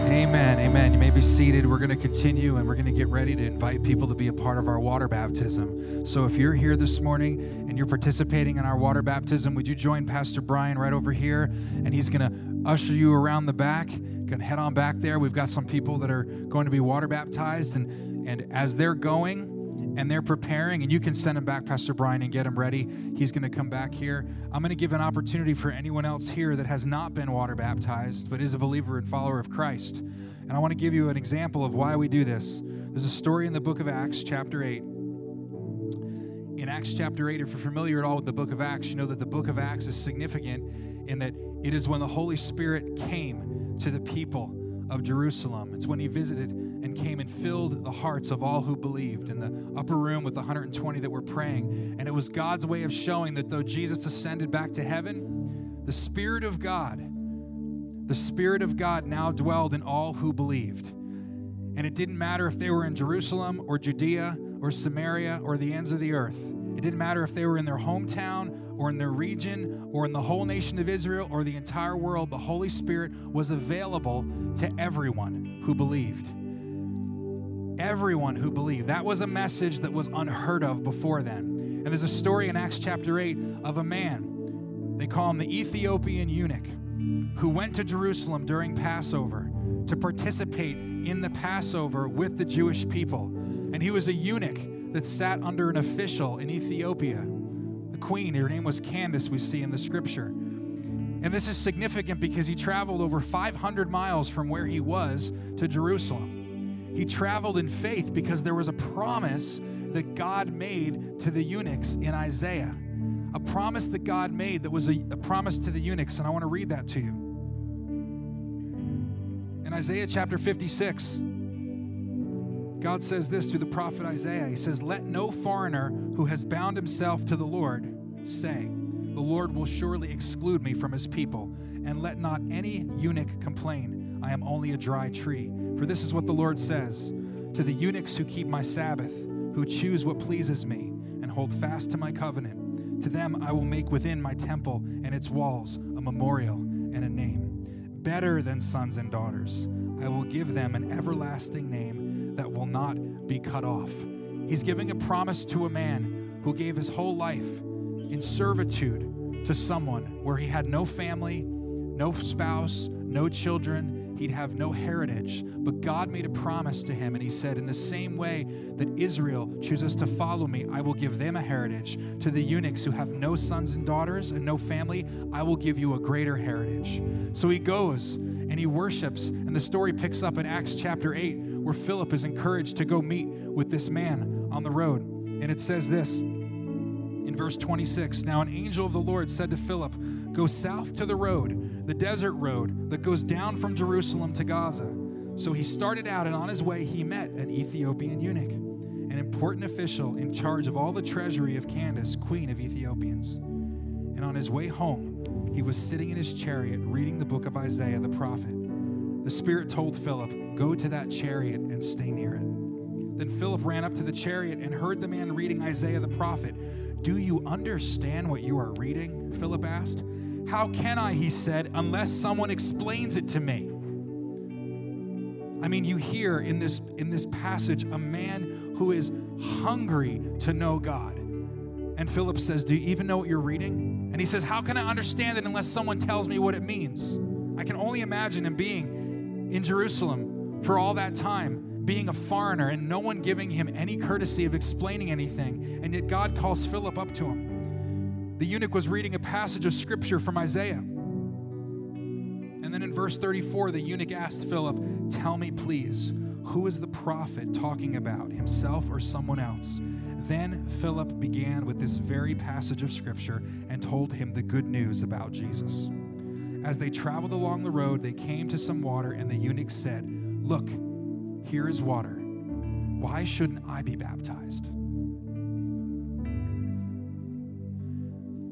Amen. Amen. You may be seated. We're going to continue and we're going to get ready to invite people to be a part of our water baptism. So if you're here this morning and you're participating in our water baptism, would you join Pastor Brian right over here? And he's going to usher you around the back. Going to head on back there. We've got some people that are going to be water baptized. And, and as they're going, and they're preparing, and you can send them back, Pastor Brian, and get them ready. He's going to come back here. I'm going to give an opportunity for anyone else here that has not been water baptized, but is a believer and follower of Christ. And I want to give you an example of why we do this. There's a story in the book of Acts, chapter 8. In Acts chapter 8, if you're familiar at all with the book of Acts, you know that the book of Acts is significant in that it is when the Holy Spirit came to the people of Jerusalem. It's when he visited came and filled the hearts of all who believed in the upper room with the 120 that were praying. And it was God's way of showing that though Jesus ascended back to heaven, the Spirit of God, the Spirit of God now dwelled in all who believed. And it didn't matter if they were in Jerusalem or Judea or Samaria or the ends of the earth. It didn't matter if they were in their hometown or in their region or in the whole nation of Israel or the entire world. The Holy Spirit was available to everyone who believed. Everyone who believed. That was a message that was unheard of before then. And there's a story in Acts chapter 8 of a man, they call him the Ethiopian eunuch, who went to Jerusalem during Passover to participate in the Passover with the Jewish people. And he was a eunuch that sat under an official in Ethiopia. The queen, her name was Candace, we see in the scripture. And this is significant because he traveled over 500 miles from where he was to Jerusalem. He traveled in faith because there was a promise that God made to the eunuchs in Isaiah. A promise that God made that was a, a promise to the eunuchs. And I want to read that to you. In Isaiah chapter 56, God says this to the prophet Isaiah. He says, Let no foreigner who has bound himself to the Lord say, The Lord will surely exclude me from his people. And let not any eunuch complain, I am only a dry tree. For this is what the Lord says to the eunuchs who keep my Sabbath, who choose what pleases me, and hold fast to my covenant. To them I will make within my temple and its walls a memorial and a name. Better than sons and daughters, I will give them an everlasting name that will not be cut off. He's giving a promise to a man who gave his whole life in servitude to someone where he had no family, no spouse, no children, he'd have no heritage. But God made a promise to him, and he said, In the same way that Israel chooses to follow me, I will give them a heritage. To the eunuchs who have no sons and daughters and no family, I will give you a greater heritage. So he goes and he worships, and the story picks up in Acts chapter 8, where Philip is encouraged to go meet with this man on the road. And it says this in verse 26 Now an angel of the Lord said to Philip, Go south to the road, the desert road that goes down from Jerusalem to Gaza. So he started out, and on his way, he met an Ethiopian eunuch, an important official in charge of all the treasury of Candace, queen of Ethiopians. And on his way home, he was sitting in his chariot reading the book of Isaiah the prophet. The Spirit told Philip, Go to that chariot and stay near it. Then Philip ran up to the chariot and heard the man reading Isaiah the prophet. Do you understand what you are reading? Philip asked. How can I, he said, unless someone explains it to me? I mean, you hear in this in this passage a man who is hungry to know God. And Philip says, "Do you even know what you're reading?" And he says, "How can I understand it unless someone tells me what it means?" I can only imagine him being in Jerusalem for all that time being a foreigner and no one giving him any courtesy of explaining anything. And yet God calls Philip up to him. The eunuch was reading a passage of scripture from Isaiah. And then in verse 34, the eunuch asked Philip, Tell me, please, who is the prophet talking about, himself or someone else? Then Philip began with this very passage of scripture and told him the good news about Jesus. As they traveled along the road, they came to some water, and the eunuch said, Look, here is water. Why shouldn't I be baptized?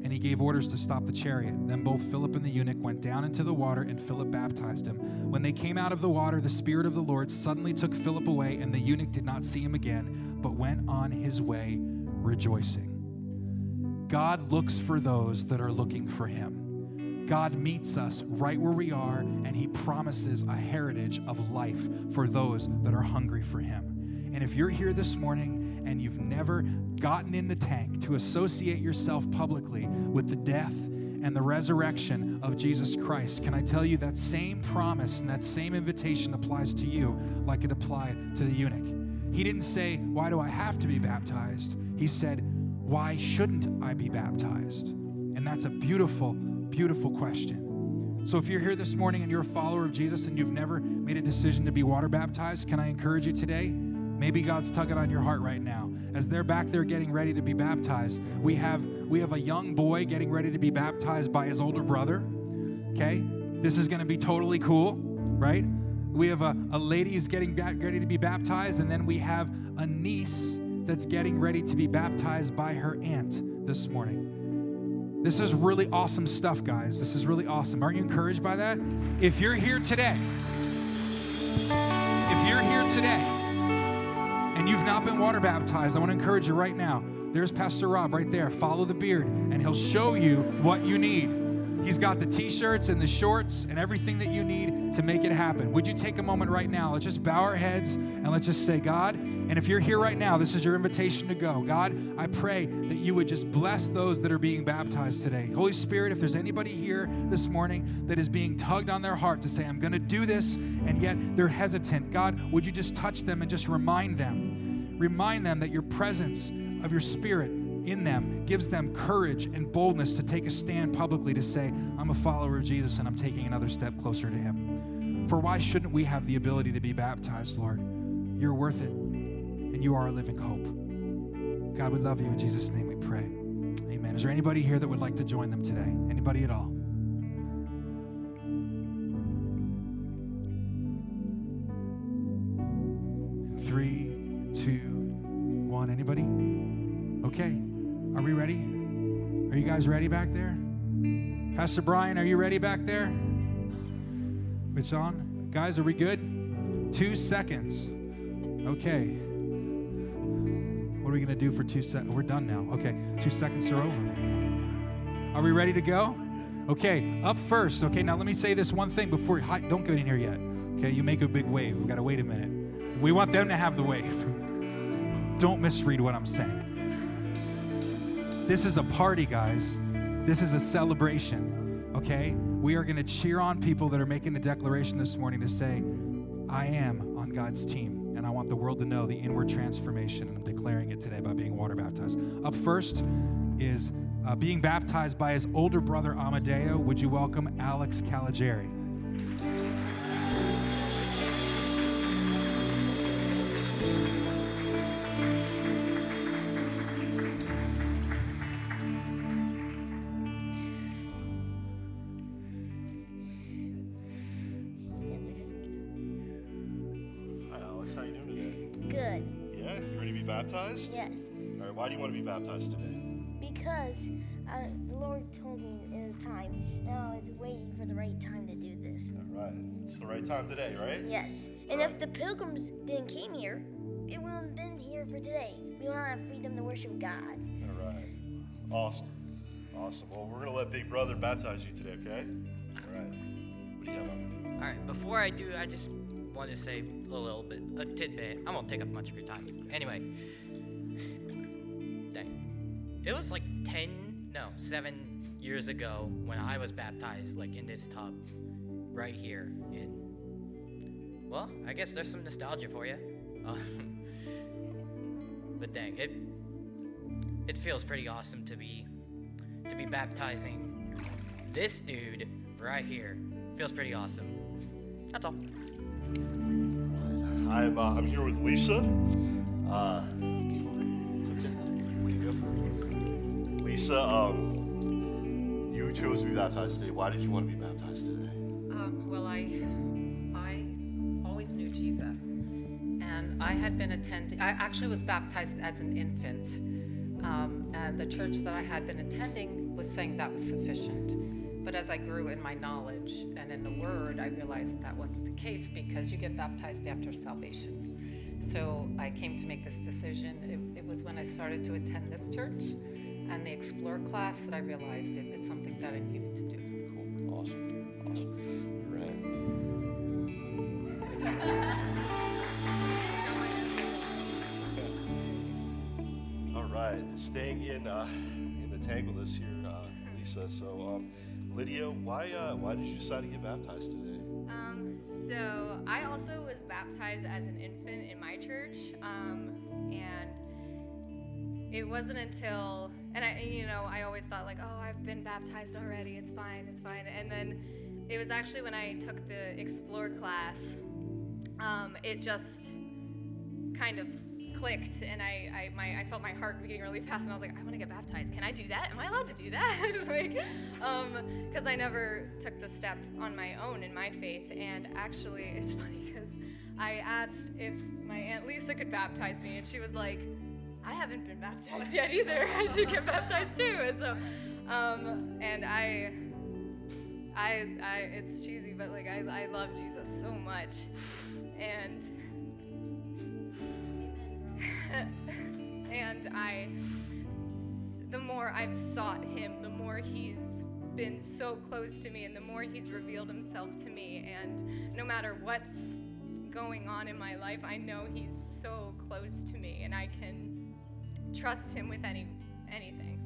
And he gave orders to stop the chariot. Then both Philip and the eunuch went down into the water, and Philip baptized him. When they came out of the water, the Spirit of the Lord suddenly took Philip away, and the eunuch did not see him again, but went on his way rejoicing. God looks for those that are looking for him. God meets us right where we are, and He promises a heritage of life for those that are hungry for Him. And if you're here this morning and you've never gotten in the tank to associate yourself publicly with the death and the resurrection of Jesus Christ, can I tell you that same promise and that same invitation applies to you like it applied to the eunuch? He didn't say, Why do I have to be baptized? He said, Why shouldn't I be baptized? And that's a beautiful beautiful question. So, if you're here this morning and you're a follower of Jesus and you've never made a decision to be water baptized, can I encourage you today? Maybe God's tugging on your heart right now. As they're back there getting ready to be baptized, we have we have a young boy getting ready to be baptized by his older brother. Okay? This is going to be totally cool, right? We have a, a lady who's getting ready to be baptized, and then we have a niece that's getting ready to be baptized by her aunt this morning. This is really awesome stuff, guys. This is really awesome. Aren't you encouraged by that? If you're here today, if you're here today and you've not been water baptized, I want to encourage you right now. There's Pastor Rob right there. Follow the beard, and he'll show you what you need. He's got the t shirts and the shorts and everything that you need to make it happen. Would you take a moment right now? Let's just bow our heads and let's just say, God, and if you're here right now, this is your invitation to go. God, I pray that you would just bless those that are being baptized today. Holy Spirit, if there's anybody here this morning that is being tugged on their heart to say, I'm going to do this, and yet they're hesitant, God, would you just touch them and just remind them? Remind them that your presence of your spirit in them gives them courage and boldness to take a stand publicly to say, I'm a follower of Jesus and I'm taking another step closer to Him. For why shouldn't we have the ability to be baptized, Lord? You're worth it, and you are a living hope. God, we love you. In Jesus' name we pray. Amen. Is there anybody here that would like to join them today? Anybody at all? Three, two, one. Anybody? Okay. Are we ready? Are you guys ready back there? Pastor Brian, are you ready back there? It's on. Guys, are we good? Two seconds. Okay. What are we going to do for two seconds? We're done now. Okay. Two seconds are over. Are we ready to go? Okay. Up first. Okay. Now let me say this one thing before. Don't get in here yet. Okay. You make a big wave. We got to wait a minute. We want them to have the wave. don't misread what I'm saying. This is a party, guys. This is a celebration, okay? we are going to cheer on people that are making the declaration this morning to say, I am on God's team. And I want the world to know the inward transformation. And I'm declaring it today by being water baptized. Up first is uh, being baptized by his older brother Amadeo. Would you welcome Alex Caligari? Baptized? Yes. All right. Why do you want to be baptized today? Because uh, the Lord told me it was time, and I was waiting for the right time to do this. All right. It's the right time today, right? Yes. And if the pilgrims didn't came here, it wouldn't have been here for today. We want to have freedom to worship God. All right. Awesome. Awesome. Well, we're gonna let Big Brother baptize you today, okay? All right. What do you have on? All right, before I do, I just want to say a little bit, a tidbit. I won't take up much of your time. Anyway, dang. It was like 10, no, 7 years ago when I was baptized, like in this tub right here. Well, I guess there's some nostalgia for you. Um, but dang, it it feels pretty awesome to be to be baptizing this dude right here. Feels pretty awesome. That's all. I'm uh, I'm here with Lisa. Uh, Lisa, um, you chose to be baptized today. Why did you want to be baptized today? Um, well, I, I always knew Jesus, and I had been attending. I actually was baptized as an infant, um, and the church that I had been attending was saying that was sufficient. But as I grew in my knowledge and in the Word, I realized that wasn't the case because you get baptized after salvation. So I came to make this decision. It, it was when I started to attend this church and the Explore class that I realized it, it's something that I needed to do. Cool. Awesome. Awesome. All right. All right. Staying in uh, in the tangle this year, uh, Lisa. So, um, Lydia, why uh, why did you decide to get baptized today? Um, so I also was baptized as an infant in my church, um, and it wasn't until and I, you know, I always thought like, oh, I've been baptized already. It's fine. It's fine. And then it was actually when I took the Explore class, um, it just kind of clicked, and I, I, my, I felt my heart beating really fast, and I was like, I want to get baptized. Can I do that? Am I allowed to do that? like, um, because I never took the step on my own in my faith, and actually, it's funny because I asked if my aunt Lisa could baptize me, and she was like, I haven't been baptized yet either. I should get baptized too. And so, um, and I, I, I, it's cheesy, but like I, I love Jesus so much, and and I, the more I've sought Him, the more He's been so close to me, and the more He's revealed Himself to me. And no matter what's going on in my life, I know He's so close to me, and I can trust Him with any anything.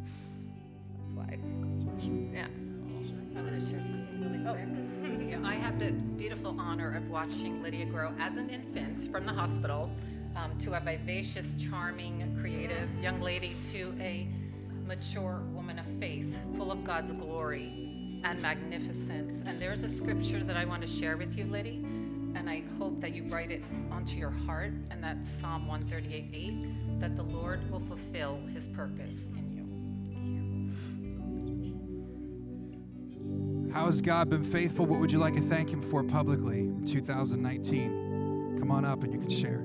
That's why. Yeah. I'm going to share something really quick. Oh. yeah, I had the beautiful honor of watching Lydia grow as an infant from the hospital um, to a vivacious, charming, creative young lady to a mature woman of faith, full of God's glory and magnificence. And there's a scripture that I want to share with you, Lydia, and I hope that you write it onto your heart, and that's Psalm 138 8, that the Lord will fulfill his purpose in you. How has God been faithful? What would you like to thank Him for publicly in 2019? Come on up and you can share.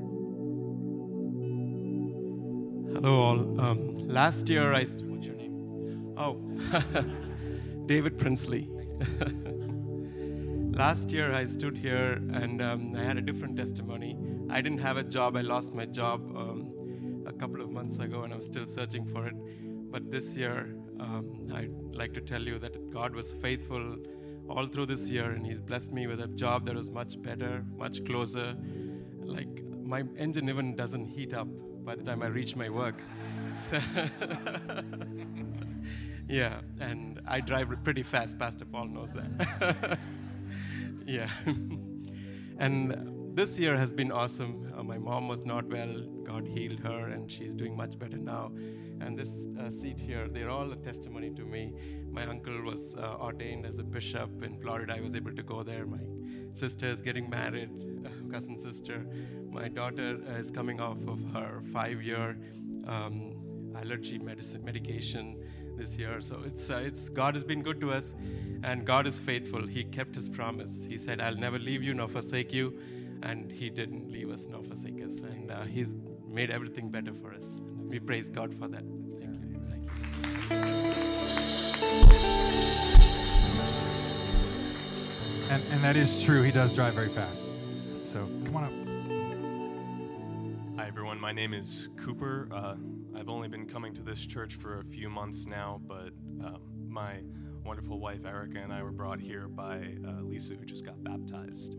Hello, all. Um, last year I. St- What's your name? Oh, David Princely. last year I stood here and um, I had a different testimony. I didn't have a job. I lost my job um, a couple of months ago and I was still searching for it. But this year, um, I'd like to tell you that God was faithful all through this year and He's blessed me with a job that was much better, much closer. Like, my engine even doesn't heat up by the time I reach my work. So yeah, and I drive pretty fast. Pastor Paul knows that. yeah. and this year has been awesome. Uh, my mom was not well. God healed her, and she's doing much better now. And this uh, seat here, they're all a testimony to me. My uncle was uh, ordained as a bishop in Florida. I was able to go there. My sister is getting married, uh, cousin sister. My daughter is coming off of her five-year um, allergy medicine medication this year. So it's uh, it's God has been good to us, and God is faithful. He kept His promise. He said, "I'll never leave you nor forsake you," and He didn't leave us nor forsake us, and uh, He's made everything better for us. We praise God for that. Thank you. Thank you. And, and that is true. He does drive very fast. So come on up. Hi, everyone. My name is Cooper. Uh, I've only been coming to this church for a few months now, but um, my wonderful wife Erica and I were brought here by uh, Lisa, who just got baptized.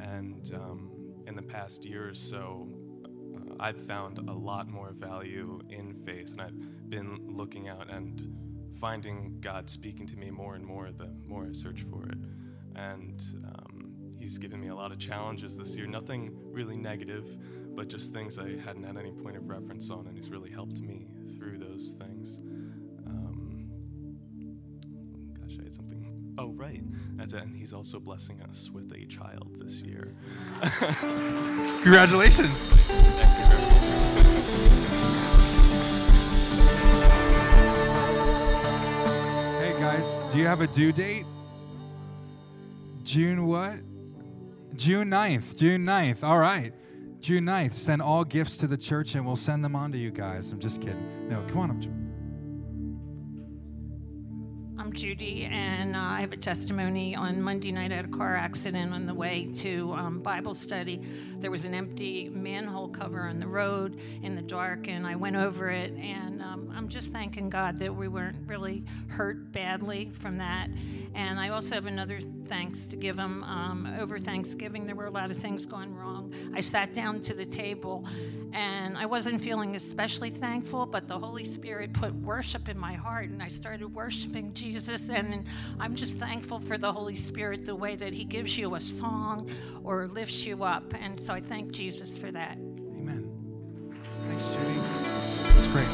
And um, in the past year or so, uh, I've found a lot more value in faith, and I've been looking out and finding God speaking to me more and more the more I search for it. And um, He's given me a lot of challenges this year. Nothing really negative, but just things I hadn't had any point of reference on, and He's really helped me through those things. Um, gosh, I had something. Oh, right. That's it. And He's also blessing us with a child this year. Congratulations. Hey guys, do you have a due date? June what? June 9th. June 9th. All right. June 9th. Send all gifts to the church and we'll send them on to you guys. I'm just kidding. No, come on up. I'm Judy, and uh, I have a testimony. On Monday night, I had a car accident on the way to um, Bible study. There was an empty manhole cover on the road in the dark, and I went over it. And um, I'm just thanking God that we weren't really hurt badly from that. And I also have another thanks to give him. Um, over Thanksgiving, there were a lot of things going wrong. I sat down to the table, and I wasn't feeling especially thankful, but the Holy Spirit put worship in my heart, and I started worshiping Jesus. And I'm just thankful for the Holy Spirit, the way that He gives you a song or lifts you up. And so I thank Jesus for that. Amen. Thanks, Judy. That's great.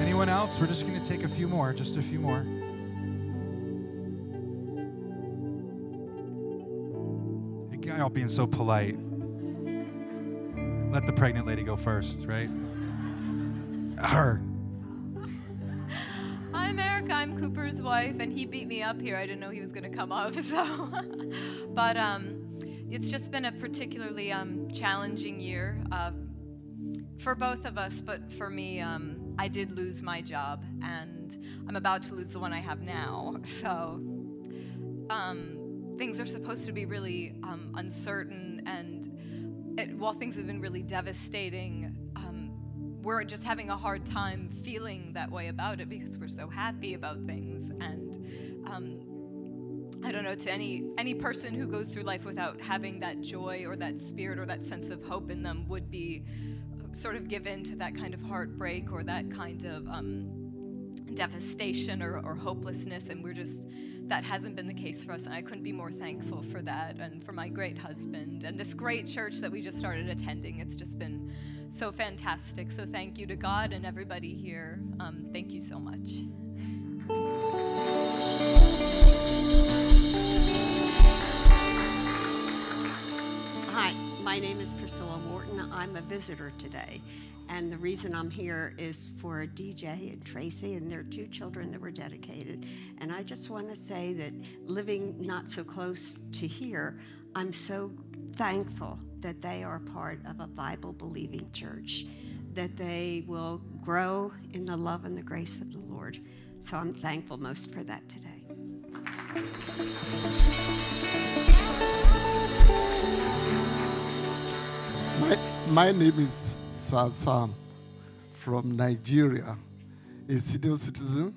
Anyone else? We're just going to take a few more, just a few more. Hey, guy, all being so polite. Let the pregnant lady go first, right? Her. I'm I'm Cooper's wife, and he beat me up here. I didn't know he was going to come up, so. but um, it's just been a particularly um, challenging year uh, for both of us. But for me, um, I did lose my job, and I'm about to lose the one I have now. So um, things are supposed to be really um, uncertain, and it, while things have been really devastating, we're just having a hard time feeling that way about it because we're so happy about things. And um, I don't know to any any person who goes through life without having that joy or that spirit or that sense of hope in them would be sort of given to that kind of heartbreak or that kind of um, devastation or, or hopelessness. And we're just that hasn't been the case for us. And I couldn't be more thankful for that and for my great husband and this great church that we just started attending. It's just been so fantastic. So thank you to God and everybody here. Um, thank you so much. Hi, my name is Priscilla Morton. I'm a visitor today. And the reason I'm here is for DJ and Tracy and their two children that were dedicated. And I just want to say that living not so close to here, I'm so thankful that they are part of a Bible believing church, that they will grow in the love and the grace of the Lord. So I'm thankful most for that today. My, my name is Sasam from Nigeria, a senior citizen,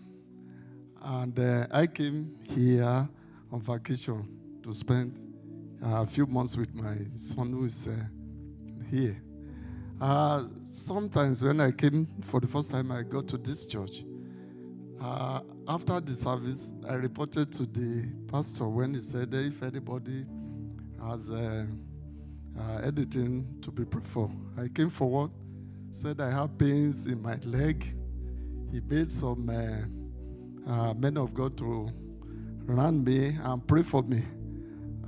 and uh, I came here on vacation to spend a few months with my son who is uh, here. Uh, sometimes when I came for the first time, I got to this church. Uh, after the service, I reported to the pastor when he said if anybody has uh, uh, anything to be preferred. I came forward, said I have pains in my leg. He made some uh, uh, men of God to run me and pray for me.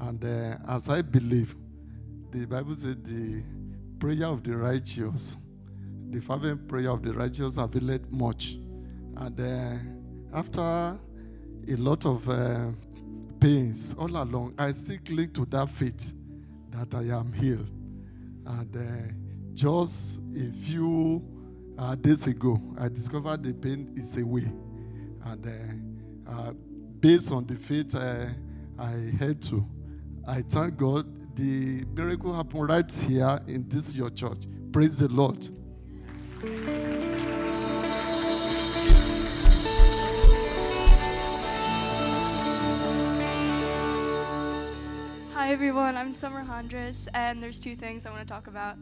And uh, as I believe, the Bible says the prayer of the righteous, the fervent prayer of the righteous availed much. And uh, after a lot of uh, pains all along, I still cling to that faith that I am healed. And uh, just a few uh, days ago, I discovered the pain is away. And uh, based on the faith I had to, I thank God the miracle happened right here in this your church. Praise the Lord. Hi everyone, I'm Summer Hondras, and there's two things I want to talk about.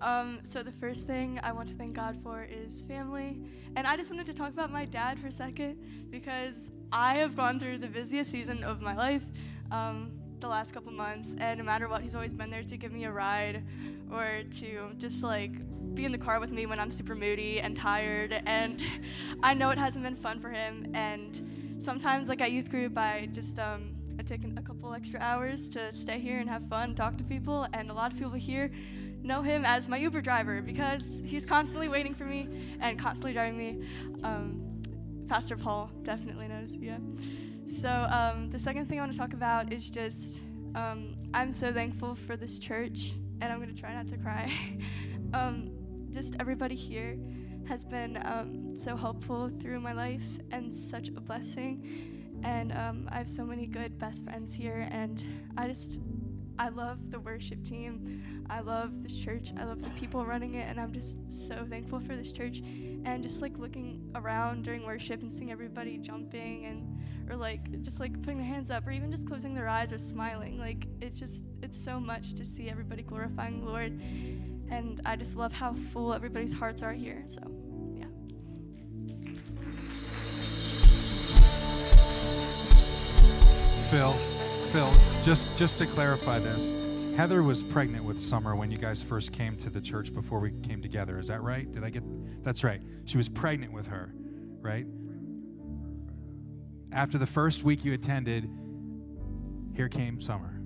Um, so the first thing I want to thank God for is family, and I just wanted to talk about my dad for a second because I have gone through the busiest season of my life um, the last couple months, and no matter what, he's always been there to give me a ride or to just like be in the car with me when I'm super moody and tired, and I know it hasn't been fun for him, and sometimes like at youth group, I just um, I take a couple extra hours to stay here and have fun, talk to people, and a lot of people here know him as my Uber driver because he's constantly waiting for me and constantly driving me. Um, Pastor Paul definitely knows, yeah. So um, the second thing I want to talk about is just um, I'm so thankful for this church, and I'm gonna try not to cry. Um, just everybody here has been um, so helpful through my life and such a blessing and um, I have so many good best friends here, and I just I love the worship team. I love this church. I love the people running it, and I'm just so thankful for this church. And just like looking around during worship and seeing everybody jumping and or like just like putting their hands up or even just closing their eyes or smiling. Like it just it's so much to see everybody glorifying the Lord. And I just love how full everybody's hearts are here. So yeah. Phil, Phil, just just to clarify this, Heather was pregnant with Summer when you guys first came to the church before we came together. Is that right? Did I get That's right. She was pregnant with her, right? After the first week you attended, here came Summer,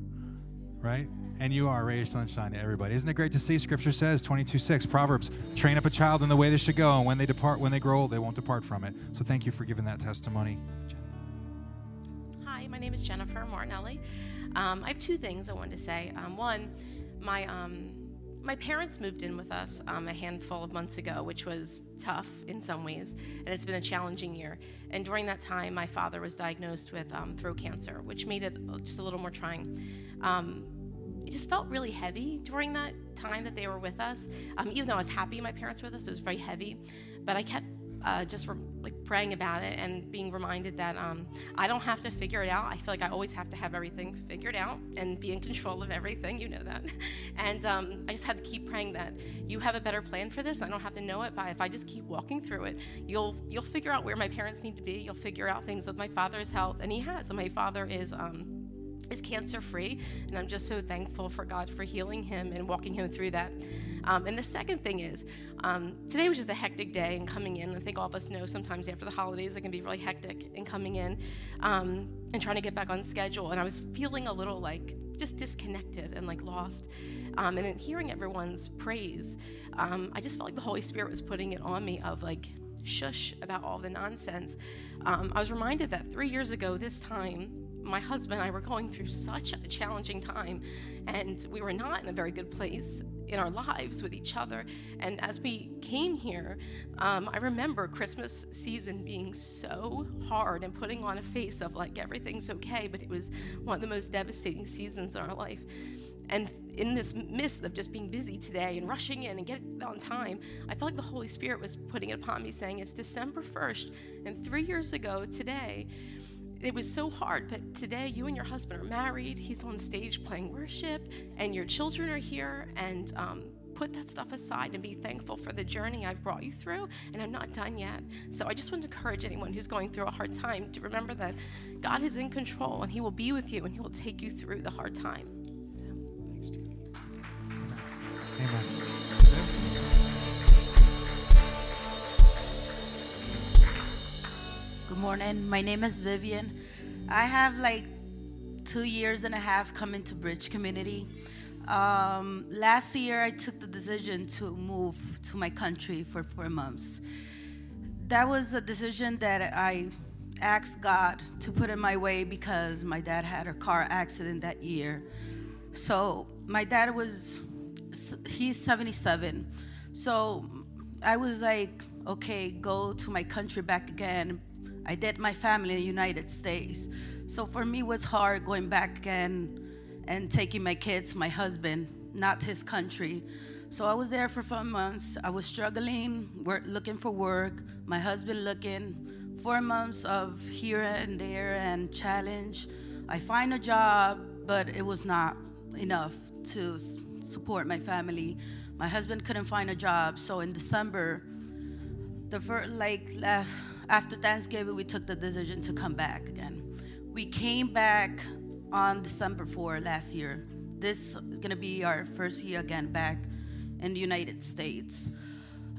right? And you are ray of sunshine to everybody. Isn't it great to see? Scripture says, 22 6, Proverbs, train up a child in the way they should go, and when they depart, when they grow old, they won't depart from it. So thank you for giving that testimony. Hi, my name is Jennifer Martinelli. Um, I have two things I wanted to say. Um, one, my um, my parents moved in with us um, a handful of months ago, which was tough in some ways, and it's been a challenging year. And during that time, my father was diagnosed with um, throat cancer, which made it just a little more trying. Um, it just felt really heavy during that time that they were with us. even though I was happy my parents were with us, it was very heavy. But I kept uh, just from like praying about it and being reminded that um, I don't have to figure it out. I feel like I always have to have everything figured out and be in control of everything. You know that. And um, I just had to keep praying that you have a better plan for this. I don't have to know it, but if I just keep walking through it, you'll you'll figure out where my parents need to be. You'll figure out things with my father's health, and he has. And my father is. Um, is cancer free, and I'm just so thankful for God for healing him and walking him through that. Um, and the second thing is, um, today was just a hectic day and coming in. I think all of us know sometimes after the holidays it can be really hectic and coming in um, and trying to get back on schedule. And I was feeling a little like just disconnected and like lost. Um, and then hearing everyone's praise, um, I just felt like the Holy Spirit was putting it on me of like, shush about all the nonsense. Um, I was reminded that three years ago, this time, my husband and I were going through such a challenging time, and we were not in a very good place in our lives with each other. And as we came here, um, I remember Christmas season being so hard and putting on a face of like everything's okay, but it was one of the most devastating seasons in our life. And in this midst of just being busy today and rushing in and getting on time, I felt like the Holy Spirit was putting it upon me, saying, It's December 1st, and three years ago today, it was so hard, but today you and your husband are married. He's on stage playing worship, and your children are here and um, put that stuff aside and be thankful for the journey I've brought you through, and I'm not done yet. So I just want to encourage anyone who's going through a hard time to remember that God is in control and He will be with you and He will take you through the hard time. So. Amen. Good morning. My name is Vivian. I have like two years and a half coming to Bridge Community. Um, last year, I took the decision to move to my country for four months. That was a decision that I asked God to put in my way because my dad had a car accident that year. So my dad was, he's 77. So I was like, okay, go to my country back again. I did my family in the United States. So for me, it was hard going back again and taking my kids, my husband, not his country. So I was there for four months. I was struggling, work, looking for work, my husband looking, four months of here and there and challenge. I find a job, but it was not enough to support my family. My husband couldn't find a job, so in December, the first, like last, after Thanksgiving, we took the decision to come back again. We came back on December 4 last year. This is gonna be our first year again back in the United States.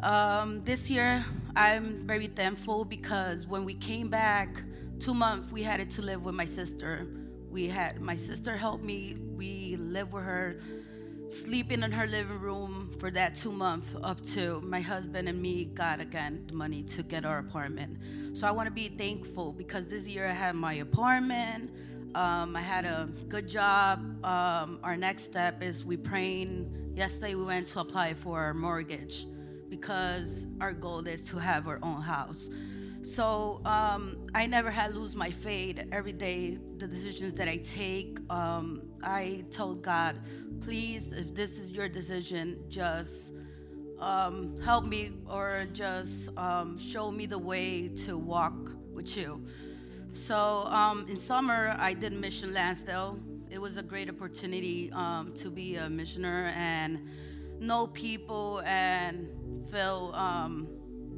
Um, this year, I'm very thankful because when we came back, two months we had to live with my sister. We had my sister help me. We lived with her, sleeping in her living room for that two months up to my husband and me got again the money to get our apartment. So I want to be thankful because this year I had my apartment. Um, I had a good job. Um, our next step is we praying. Yesterday we went to apply for our mortgage because our goal is to have our own house. So um, I never had lose my faith. Every day, the decisions that I take, um, I told God, please, if this is your decision, just um, help me or just um, show me the way to walk with you. So um, in summer, I did Mission Lansdale. It was a great opportunity um, to be a missioner and know people and feel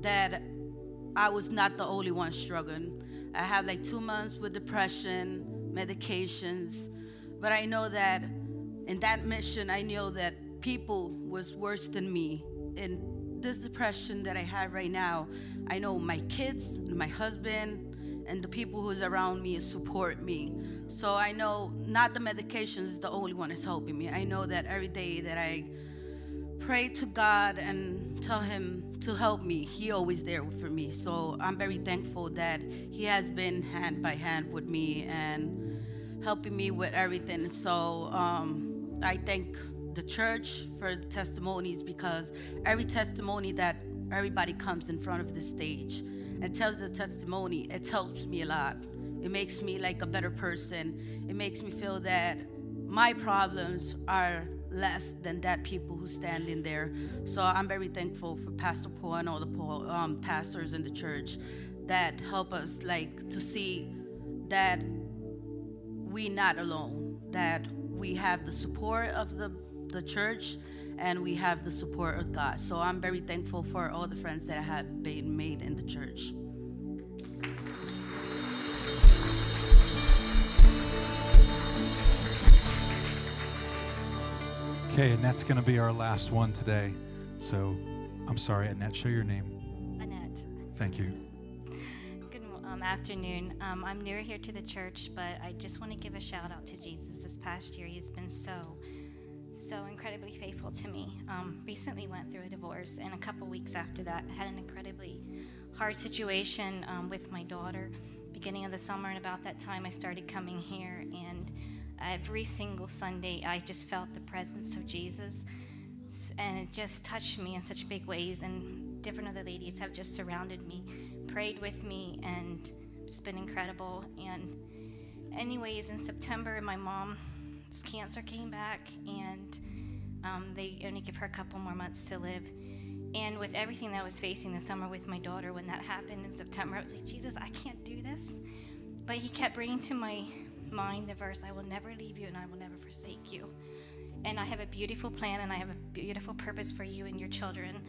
that I was not the only one struggling. I have like two months with depression, medications, but I know that in that mission, I know that people was worse than me. In this depression that I have right now, I know my kids, my husband, and the people who's around me support me. So I know not the medications is the only one is helping me. I know that every day that I pray to God and tell Him to help me. He always there for me. So I'm very thankful that He has been hand by hand with me and helping me with everything. So um, I thank the church for the testimonies because every testimony that everybody comes in front of the stage and tells the testimony, it helps me a lot. It makes me like a better person. It makes me feel that my problems are less than that people who stand in there. So I'm very thankful for Pastor Paul and all the Paul, um, pastors in the church that help us like to see that we not alone, that we have the support of the, the church and we have the support of God. So I'm very thankful for all the friends that I have been made in the church. Okay, and that's going to be our last one today. So I'm sorry, Annette, show your name. Annette. Thank you. Good um, afternoon. Um, I'm newer here to the church, but I just want to give a shout out to Jesus. This past year, he's been so, so incredibly faithful to me. Um, recently went through a divorce, and a couple weeks after that, had an incredibly hard situation um, with my daughter. Beginning of the summer, and about that time, I started coming here, and every single Sunday, I just felt the presence of Jesus. And it just touched me in such big ways. And different other ladies have just surrounded me, prayed with me, and it's been incredible. And, anyways, in September, my mom's cancer came back, and um, they only give her a couple more months to live. And with everything that I was facing this summer with my daughter, when that happened in September, I was like, Jesus, I can't do this. But he kept bringing to my mind the verse, I will never leave you and I will never forsake you. And I have a beautiful plan and I have a beautiful purpose for you and your children.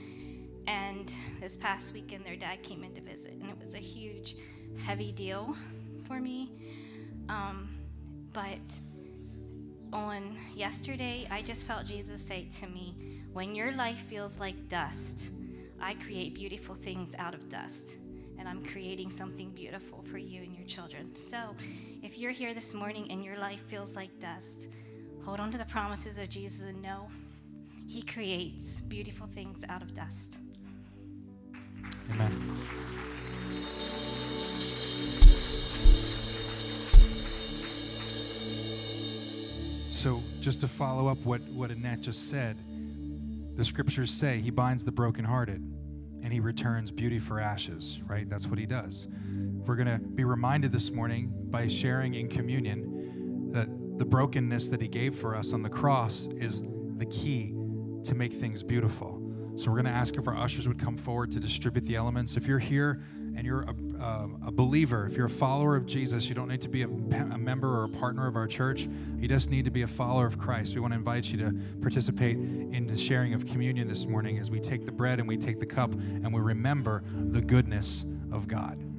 And this past weekend, their dad came in to visit, and it was a huge, heavy deal for me. Um, but on yesterday, I just felt Jesus say to me, When your life feels like dust, I create beautiful things out of dust. And I'm creating something beautiful for you and your children. So if you're here this morning and your life feels like dust, hold on to the promises of Jesus and know He creates beautiful things out of dust. Amen. So, just to follow up what, what Annette just said, the scriptures say he binds the brokenhearted and he returns beauty for ashes, right? That's what he does. We're going to be reminded this morning by sharing in communion that the brokenness that he gave for us on the cross is the key to make things beautiful. So we're going to ask if our ushers would come forward to distribute the elements. If you're here and you're a, uh, a believer, if you're a follower of Jesus, you don't need to be a, a, member or a partner of our church. You just need to be a follower of Christ. We want to invite you to participate in the sharing of communion this morning as we take the bread and we take the cup and we remember the goodness of God.